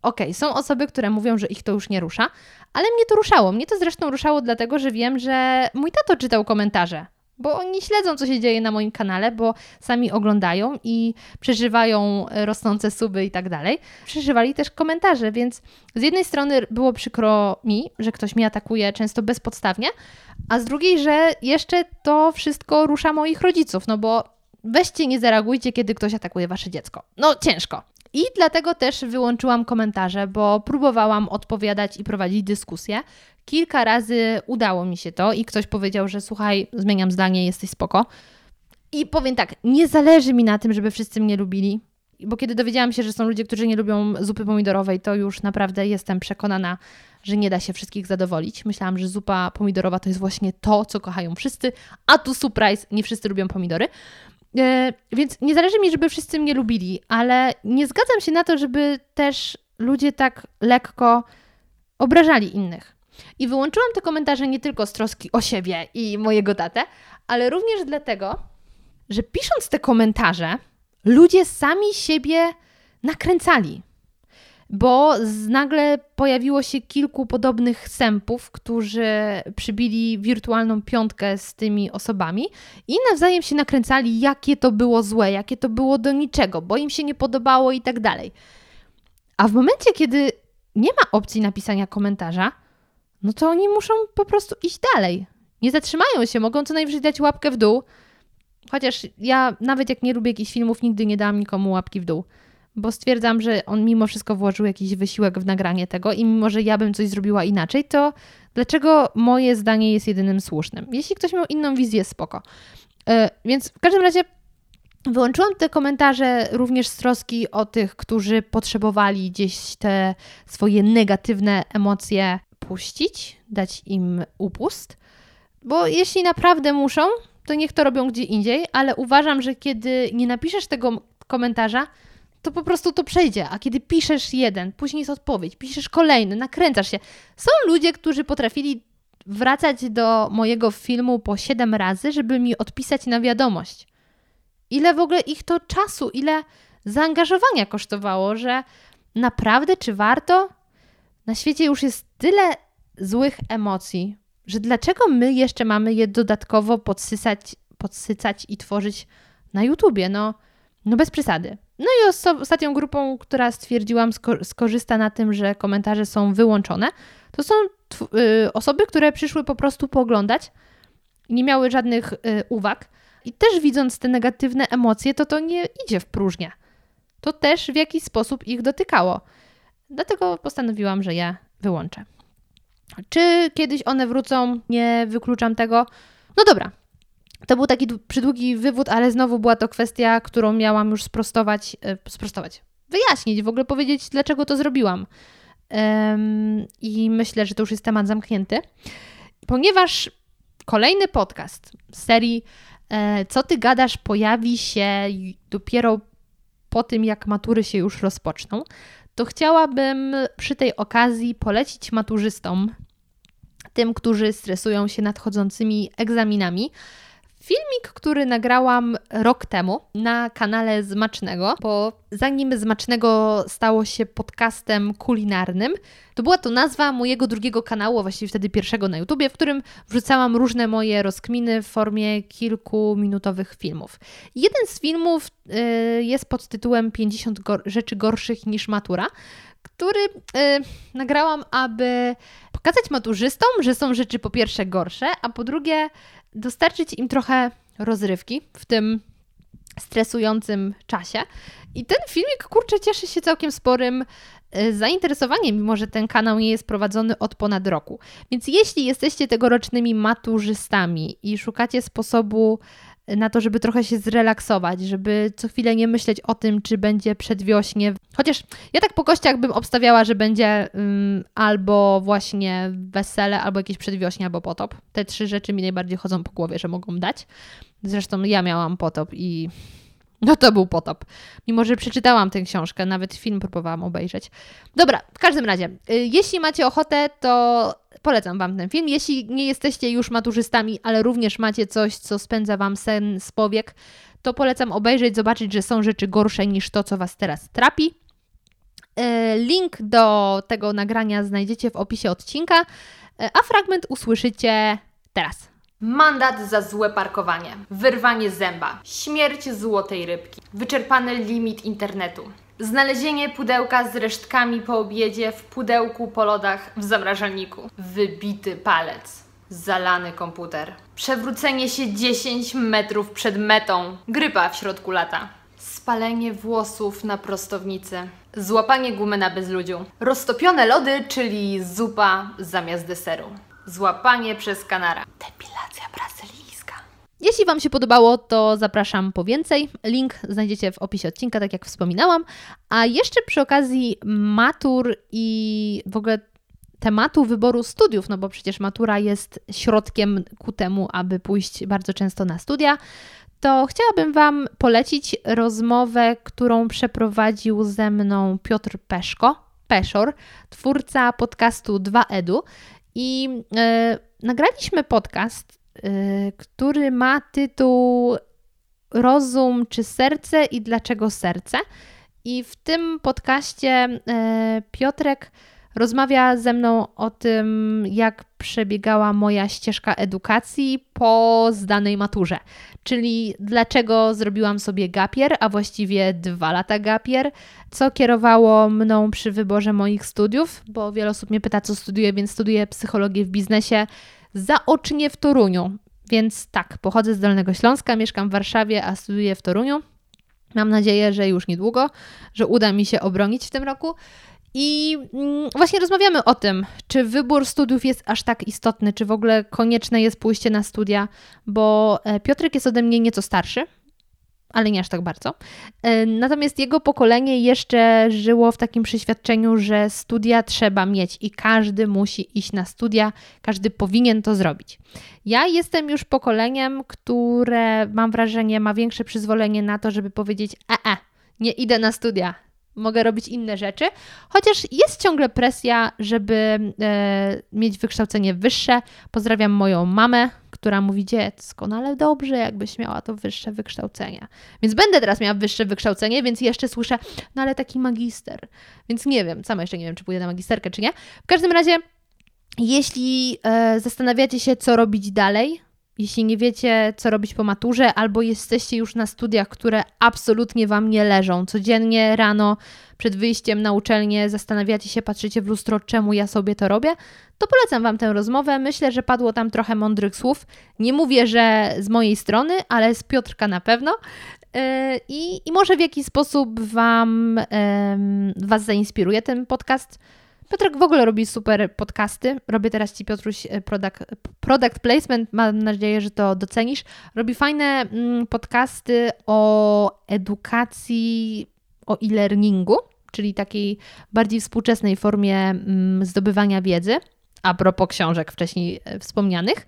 okej, okay, są osoby, które mówią, że ich to już nie rusza, ale mnie to ruszało. Mnie to zresztą ruszało dlatego, że wiem, że mój tato czytał komentarze bo oni śledzą, co się dzieje na moim kanale, bo sami oglądają i przeżywają rosnące suby i tak dalej. Przeżywali też komentarze, więc z jednej strony było przykro mi, że ktoś mnie atakuje często bezpodstawnie, a z drugiej, że jeszcze to wszystko rusza moich rodziców, no bo weźcie, nie zareagujcie, kiedy ktoś atakuje wasze dziecko. No ciężko. I dlatego też wyłączyłam komentarze, bo próbowałam odpowiadać i prowadzić dyskusję. Kilka razy udało mi się to i ktoś powiedział, że słuchaj, zmieniam zdanie, jesteś spoko. I powiem tak, nie zależy mi na tym, żeby wszyscy mnie lubili, bo kiedy dowiedziałam się, że są ludzie, którzy nie lubią zupy pomidorowej, to już naprawdę jestem przekonana, że nie da się wszystkich zadowolić. Myślałam, że zupa pomidorowa to jest właśnie to, co kochają wszyscy, a tu surprise, nie wszyscy lubią pomidory. E, więc nie zależy mi, żeby wszyscy mnie lubili, ale nie zgadzam się na to, żeby też ludzie tak lekko obrażali innych. I wyłączyłam te komentarze nie tylko z troski o siebie i mojego tatę, ale również dlatego, że pisząc te komentarze, ludzie sami siebie nakręcali bo nagle pojawiło się kilku podobnych sępów, którzy przybili wirtualną piątkę z tymi osobami i nawzajem się nakręcali, jakie to było złe, jakie to było do niczego, bo im się nie podobało i tak dalej. A w momencie, kiedy nie ma opcji napisania komentarza, no to oni muszą po prostu iść dalej. Nie zatrzymają się, mogą co najwyżej dać łapkę w dół. Chociaż ja nawet jak nie lubię jakichś filmów, nigdy nie dałam nikomu łapki w dół bo stwierdzam, że on mimo wszystko włożył jakiś wysiłek w nagranie tego i mimo, że ja bym coś zrobiła inaczej, to dlaczego moje zdanie jest jedynym słusznym? Jeśli ktoś miał inną wizję, spoko. Yy, więc w każdym razie Wyłączyłam te komentarze również z troski o tych, którzy potrzebowali gdzieś te swoje negatywne emocje puścić, dać im upust, bo jeśli naprawdę muszą, to niech to robią gdzie indziej, ale uważam, że kiedy nie napiszesz tego komentarza, to po prostu to przejdzie. A kiedy piszesz jeden, później jest odpowiedź, piszesz kolejny, nakręcasz się. Są ludzie, którzy potrafili wracać do mojego filmu po siedem razy, żeby mi odpisać na wiadomość. Ile w ogóle ich to czasu, ile zaangażowania kosztowało, że naprawdę czy warto? Na świecie już jest tyle złych emocji, że dlaczego my jeszcze mamy je dodatkowo podsysać podsycać i tworzyć na YouTubie. No, no bez przesady. No i ostatnią grupą, która stwierdziłam sko skorzysta na tym, że komentarze są wyłączone, to są y, osoby, które przyszły po prostu pooglądać, nie miały żadnych y, uwag i też widząc te negatywne emocje, to to nie idzie w próżnię. To też w jakiś sposób ich dotykało. Dlatego postanowiłam, że je wyłączę. Czy kiedyś one wrócą? Nie wykluczam tego. No dobra. To był taki przydługi wywód, ale znowu była to kwestia, którą miałam już sprostować, e, sprostować, wyjaśnić, w ogóle powiedzieć, dlaczego to zrobiłam. I myślę, że to już jest temat zamknięty, ponieważ kolejny podcast z serii e, Co ty gadasz pojawi się dopiero po tym, jak matury się już rozpoczną to chciałabym przy tej okazji polecić maturzystom, tym, którzy stresują się nadchodzącymi egzaminami, Filmik, który nagrałam rok temu na kanale Zmacznego, bo zanim Zmacznego stało się podcastem kulinarnym, to była to nazwa mojego drugiego kanału, właściwie wtedy pierwszego na YouTubie, w którym wrzucałam różne moje rozkminy w formie kilkuminutowych filmów. Jeden z filmów y, jest pod tytułem 50 go rzeczy gorszych niż matura, który y, nagrałam, aby pokazać maturzystom, że są rzeczy po pierwsze gorsze, a po drugie dostarczyć im trochę rozrywki w tym stresującym czasie. I ten filmik, kurczę, cieszy się całkiem sporym e, zainteresowaniem, mimo że ten kanał nie jest prowadzony od ponad roku. Więc jeśli jesteście tegorocznymi maturzystami i szukacie sposobu na to, żeby trochę się zrelaksować, żeby co chwilę nie myśleć o tym, czy będzie przedwiośnie. Chociaż ja tak po kościach bym obstawiała, że będzie um, albo właśnie wesele, albo jakieś przedwiośnie, albo potop. Te trzy rzeczy mi najbardziej chodzą po głowie, że mogą dać. Zresztą ja miałam potop i no to był potop. Mimo, że przeczytałam tę książkę, nawet film próbowałam obejrzeć. Dobra, w każdym razie, y, jeśli macie ochotę, to polecam Wam ten film. Jeśli nie jesteście już maturzystami, ale również macie coś, co spędza Wam sen z powiek, to polecam obejrzeć, zobaczyć, że są rzeczy gorsze niż to, co Was teraz trapi. Y, link do tego nagrania znajdziecie w opisie odcinka, y, a fragment usłyszycie teraz. Mandat za złe parkowanie, wyrwanie zęba, śmierć złotej rybki, wyczerpany limit internetu, znalezienie pudełka z resztkami po obiedzie w pudełku po lodach w zamrażalniku, wybity palec, zalany komputer, przewrócenie się 10 metrów przed metą, grypa w środku lata, spalenie włosów na prostownicy, złapanie gumy na bezludziu, roztopione lody, czyli zupa zamiast deseru. Złapanie przez kanara. Depilacja brazylijska. Jeśli Wam się podobało, to zapraszam po więcej. Link znajdziecie w opisie odcinka, tak jak wspominałam. A jeszcze przy okazji matur i w ogóle tematu wyboru studiów, no bo przecież matura jest środkiem ku temu, aby pójść bardzo często na studia, to chciałabym Wam polecić rozmowę, którą przeprowadził ze mną Piotr Peszko, Peszor, twórca podcastu 2EDU. I e, nagraliśmy podcast, e, który ma tytuł Rozum czy serce i dlaczego serce. I w tym podcaście e, Piotrek rozmawia ze mną o tym, jak przebiegała moja ścieżka edukacji po zdanej maturze. Czyli dlaczego zrobiłam sobie gapier, a właściwie dwa lata gapier, co kierowało mną przy wyborze moich studiów, bo wiele osób mnie pyta, co studiuję, więc studiuję psychologię w biznesie zaocznie w Toruniu. Więc tak, pochodzę z Dolnego Śląska, mieszkam w Warszawie, a studiuję w Toruniu. Mam nadzieję, że już niedługo, że uda mi się obronić w tym roku. I mm, właśnie rozmawiamy o tym, czy wybór studiów jest aż tak istotny, czy w ogóle konieczne jest pójście na studia, bo e, Piotrek jest ode mnie nieco starszy, ale nie aż tak bardzo. E, natomiast jego pokolenie jeszcze żyło w takim przeświadczeniu, że studia trzeba mieć i każdy musi iść na studia, każdy powinien to zrobić. Ja jestem już pokoleniem, które mam wrażenie ma większe przyzwolenie na to, żeby powiedzieć: e, e, nie idę na studia, mogę robić inne rzeczy, chociaż jest ciągle presja, żeby e, mieć wykształcenie wyższe. Pozdrawiam moją mamę, która mówi dziecko, no ale dobrze, jakbyś miała to wyższe wykształcenie. Więc będę teraz miała wyższe wykształcenie, więc jeszcze słyszę, no ale taki magister. Więc nie wiem, sama jeszcze nie wiem, czy pójdę na magisterkę, czy nie. W każdym razie, jeśli e, zastanawiacie się, co robić dalej, jeśli nie wiecie, co robić po maturze, albo jesteście już na studiach, które absolutnie Wam nie leżą, codziennie rano przed wyjściem na uczelnię zastanawiacie się, patrzycie w lustro, czemu ja sobie to robię, to polecam Wam tę rozmowę. Myślę, że padło tam trochę mądrych słów. Nie mówię, że z mojej strony, ale z Piotrka na pewno. Yy, I, i może w jakiś sposób Wam, Was zainspiruje ten podcast. Piotrek w ogóle robi super podcasty. Robię teraz Ci, Piotruś, e, product, product placement. Mam nadzieję, że to docenisz. Robi fajne mm, podcasty o edukacji, o e-learningu, czyli takiej bardziej współczesnej formie mm, zdobywania wiedzy. A propos książek wcześniej e, wspomnianych.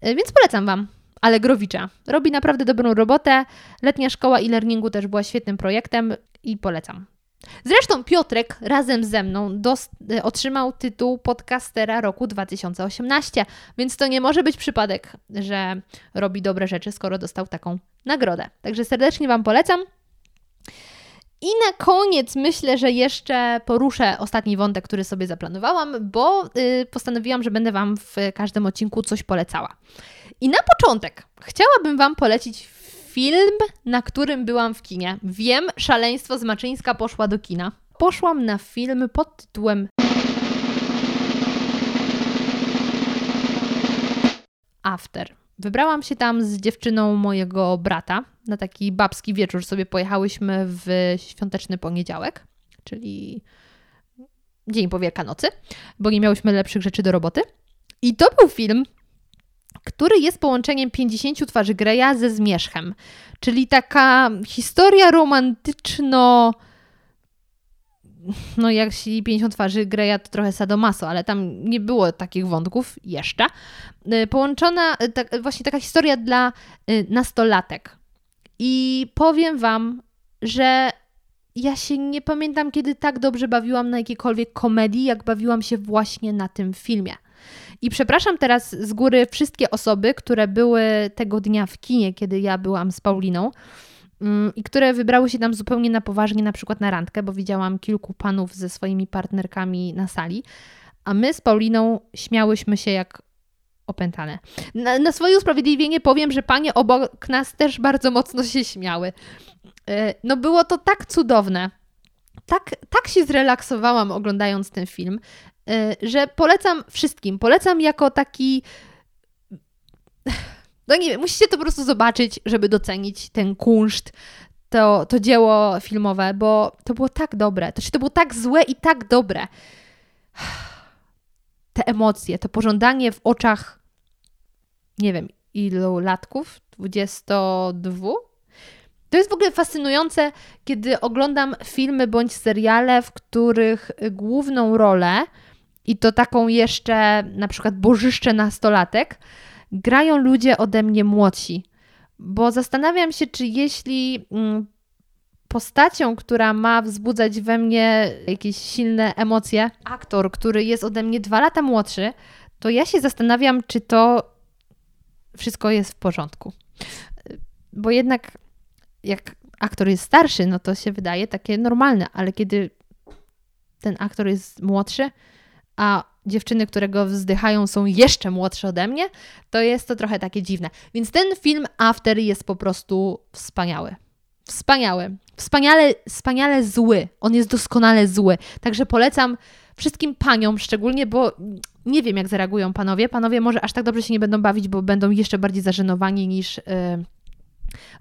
E, więc polecam Wam. Allegrowicza. Robi naprawdę dobrą robotę. Letnia szkoła e-learningu też była świetnym projektem i polecam. Zresztą Piotrek razem ze mną e, otrzymał tytuł podcastera roku 2018, więc to nie może być przypadek, że robi dobre rzeczy, skoro dostał taką nagrodę. Także serdecznie Wam polecam. I na koniec myślę, że jeszcze poruszę ostatni wątek, który sobie zaplanowałam, bo yy, postanowiłam, że będę Wam w każdym odcinku coś polecała. I na początek chciałabym Wam polecić film, na którym byłam w kinie. Wiem, szaleństwo z Maczyńska poszła do kina. Poszłam na film pod tytułem After. Wybrałam się tam z dziewczyną mojego brata na taki babski wieczór. Sobie pojechałyśmy w świąteczny poniedziałek, czyli dzień po Wielkanocy, bo nie miałyśmy lepszych rzeczy do roboty. I to był film, który jest połączeniem 50 twarzy Greya ze Zmierzchem, czyli taka historia romantyczno no jak się 50 twarzy Greya to trochę sadomaso, ale tam nie było takich wątków jeszcze. Y, połączona, y, tak, właśnie taka historia dla y, nastolatek. I powiem Wam, że ja się nie pamiętam, kiedy tak dobrze bawiłam na jakiejkolwiek komedii, jak bawiłam się właśnie na tym filmie. I przepraszam teraz z góry wszystkie osoby, które były tego dnia w kinie, kiedy ja byłam z Pauliną mm, i które wybrały się tam zupełnie na poważnie, na przykład na randkę, bo widziałam kilku panów ze swoimi partnerkami na sali, a my z Pauliną śmiałyśmy się jak opętane. Na, na swoje usprawiedliwienie powiem, że panie obok nas też bardzo mocno się śmiały. E, no było to tak cudowne. Tak, tak się zrelaksowałam oglądając ten film. Y, że polecam wszystkim. Polecam jako taki. No nie wiem, musicie to po prostu zobaczyć, żeby docenić ten kunszt, to, to dzieło filmowe, bo to było tak dobre. To, to było tak złe i tak dobre. Te emocje, to pożądanie w oczach, nie wiem, ilu latków? 22? To jest w ogóle fascynujące, kiedy oglądam filmy bądź seriale, w których główną rolę i to taką jeszcze na przykład bożyszcze nastolatek, grają ludzie ode mnie młodsi. Bo zastanawiam się, czy jeśli mm, postacią, która ma wzbudzać we mnie jakieś silne emocje, aktor, który jest ode mnie dwa lata młodszy, to ja się zastanawiam, czy to wszystko jest w porządku. Bo jednak jak aktor jest starszy, no to się wydaje takie normalne, ale kiedy ten aktor jest młodszy, a dziewczyny, które go wzdychają, są jeszcze młodsze ode mnie, to jest to trochę takie dziwne. Więc ten film After jest po prostu wspaniały. Wspaniały. Wspaniale, wspaniale zły. On jest doskonale zły. Także polecam wszystkim paniom szczególnie, bo nie wiem, jak zareagują panowie. Panowie może aż tak dobrze się nie będą bawić, bo będą jeszcze bardziej zażenowani niż. Yy,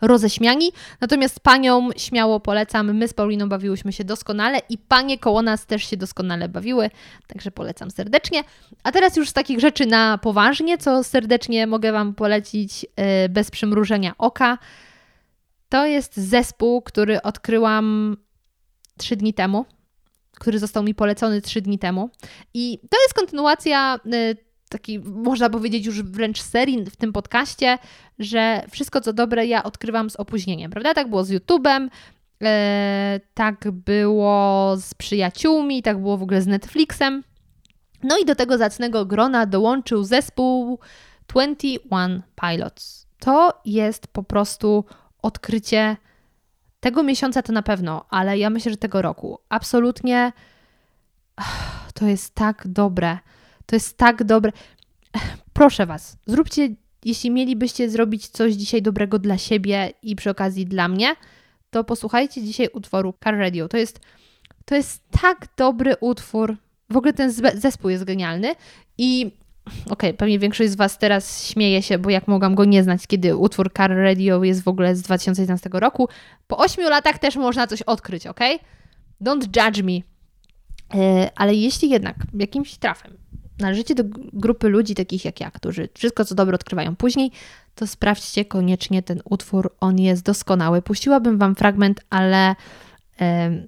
roześmiani. Natomiast paniom śmiało polecam. My z Pauliną bawiłyśmy się doskonale i panie koło nas też się doskonale bawiły, także polecam serdecznie. A teraz już z takich rzeczy na poważnie, co serdecznie mogę Wam polecić yy, bez przymrużenia oka. To jest zespół, który odkryłam trzy dni temu, który został mi polecony trzy dni temu. I to jest kontynuacja y, taki, można powiedzieć już wręcz serii w tym podcaście, że wszystko co dobre ja odkrywam z opóźnieniem, prawda? Tak było z YouTube'em, e, tak było z przyjaciółmi, tak było w ogóle z Netflixem. No i do tego zacnego grona dołączył zespół 21 Pilots. To jest po prostu odkrycie tego miesiąca to na pewno, ale ja myślę, że tego roku. Absolutnie to jest tak dobre. To jest tak dobre. *sighs* Proszę Was, zróbcie jeśli mielibyście zrobić coś dzisiaj dobrego dla siebie i przy okazji dla mnie, to posłuchajcie dzisiaj utworu Car Radio. To jest, to jest tak dobry utwór. W ogóle ten zespół jest genialny i okej, okay, pewnie większość z Was teraz śmieje się, bo jak mogłam go nie znać, kiedy utwór Car Radio jest w ogóle z 2011 roku. Po 8 latach też można coś odkryć, ok? Don't judge me. E, ale jeśli jednak jakimś trafem należycie do grupy ludzi takich jak ja, którzy wszystko co dobre odkrywają później, to sprawdźcie koniecznie ten utwór. On jest doskonały. Puściłabym Wam fragment, ale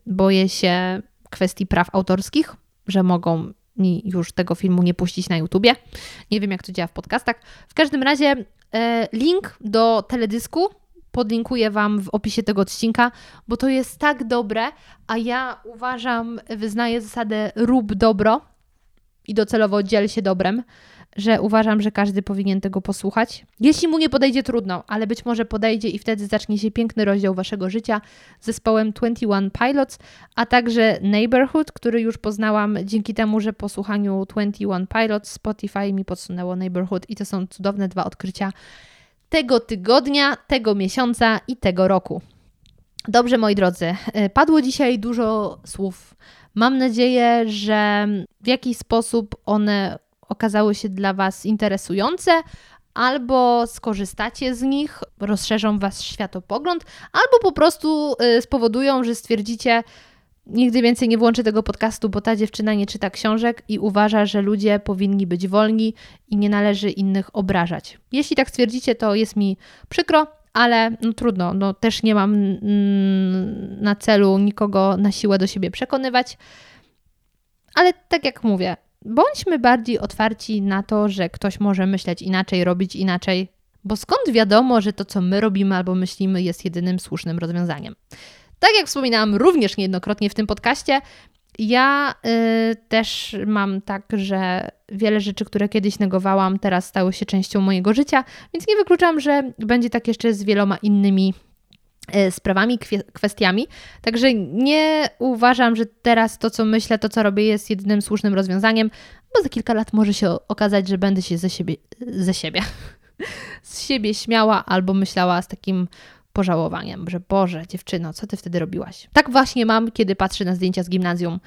boję się kwestii praw autorskich, że mogą mi już tego filmu nie puścić na YouTubie. Nie wiem, jak to działa w podcastach. W każdym razie e, link do teledysku podlinkuję Wam w opisie tego odcinka, bo to jest tak dobre, a ja uważam, wyznaję zasadę rób dobro i docelowo dziel się dobrem że uważam, że każdy powinien tego posłuchać. Jeśli mu nie podejdzie, trudno, ale być może podejdzie i wtedy zacznie się piękny rozdział waszego życia z zespołem 21 Pilots, a także Neighborhood, który już poznałam dzięki temu, że po słuchaniu 21 Pilots Spotify mi podsunęło Neighborhood i to są cudowne dwa odkrycia tego tygodnia, tego miesiąca i tego roku. Dobrze, moi drodzy, e, padło dzisiaj dużo słów. Mam nadzieję, że w jakiś sposób one okazały się dla Was interesujące, albo skorzystacie z nich, rozszerzą Was światopogląd, albo po prostu y, spowodują, że stwierdzicie, nigdy więcej nie włączę tego podcastu, bo ta dziewczyna nie czyta książek i uważa, że ludzie powinni być wolni i nie należy innych obrażać. Jeśli tak stwierdzicie, to jest mi przykro, ale no trudno, no też nie mam mm, na celu nikogo na siłę do siebie przekonywać. Ale tak jak mówię, bądźmy bardziej otwarci na to, że ktoś może myśleć inaczej, robić inaczej, bo skąd wiadomo, że to, co my robimy albo myślimy, jest jedynym słusznym rozwiązaniem. Tak jak wspominałam również niejednokrotnie w tym podcaście, ja y, też mam tak, że wiele rzeczy, które kiedyś negowałam, teraz stały się częścią mojego życia, więc nie wykluczam, że będzie tak jeszcze z wieloma innymi E, sprawami, kwestiami. Także nie uważam, że teraz to, co myślę, to, co robię, jest jedynym słusznym rozwiązaniem, bo za kilka lat może się okazać, że będę się ze siebie, ze siebie, *laughs* z siebie śmiała albo myślała z takim pożałowaniem, że Boże, dziewczyno, co ty wtedy robiłaś? Tak właśnie mam, kiedy patrzę na zdjęcia z gimnazjum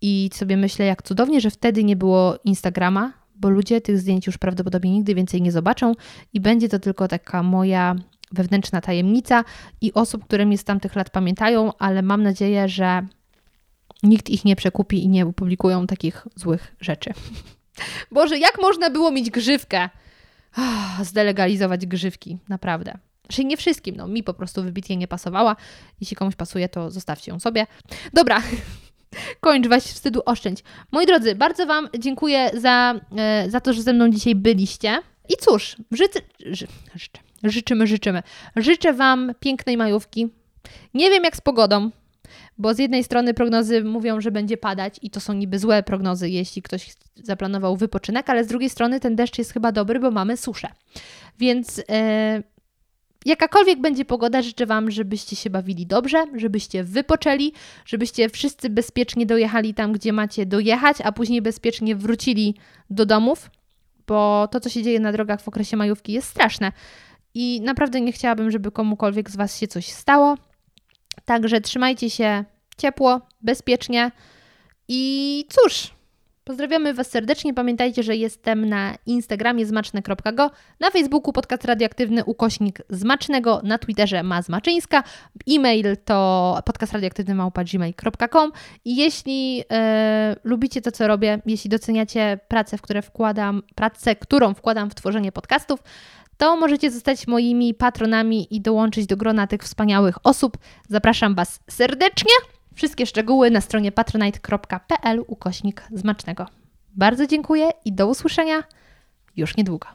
i sobie myślę, jak cudownie, że wtedy nie było Instagrama, bo ludzie tych zdjęć już prawdopodobnie nigdy więcej nie zobaczą i będzie to tylko taka moja wewnętrzna tajemnica i osób, które mnie z tamtych lat pamiętają, ale mam nadzieję, że nikt ich nie przekupi i nie opublikują takich złych rzeczy. *laughs* Boże, jak można było mieć grzywkę? Oh, zdelegalizować grzywki, naprawdę. Czyli nie wszystkim, no mi po prostu wybitnie nie pasowała. Jeśli komuś pasuje, to zostawcie ją sobie. Dobra, *laughs* kończ, weź wstydu oszczędź. Moi drodzy, bardzo Wam dziękuję za, e, za to, że ze mną dzisiaj byliście. I cóż, życzę, życzę, Życzymy, życzymy. Życzę Wam pięknej majówki. Nie wiem jak z pogodą, bo z jednej strony prognozy mówią, że będzie padać i to są niby złe prognozy, jeśli ktoś zaplanował wypoczynek, ale z drugiej strony ten deszcz jest chyba dobry, bo mamy suszę. Więc e, jakakolwiek będzie pogoda, życzę Wam, żebyście się bawili dobrze, żebyście wypoczęli, żebyście wszyscy bezpiecznie dojechali tam, gdzie macie dojechać, a później bezpiecznie wrócili do domów, bo to, co się dzieje na drogach w okresie majówki jest straszne i naprawdę nie chciałabym, żeby komukolwiek z Was się coś stało. Także trzymajcie się ciepło, bezpiecznie i cóż, pozdrawiamy Was serdecznie. Pamiętajcie, że jestem na Instagramie zmaczne.go, na Facebooku podcast radioaktywny ukośnik zmacznego, na Twitterze ma zmaczyńska, e-mail to podcastradioaktywny.gmail.com i jeśli e, lubicie to, co robię, jeśli doceniacie pracę, w które wkładam, pracę, którą wkładam w tworzenie podcastów, to możecie zostać moimi patronami i dołączyć do grona tych wspaniałych osób. Zapraszam Was serdecznie. Wszystkie szczegóły na stronie patronite.pl ukośnik zmacznego. Bardzo dziękuję i do usłyszenia już niedługo.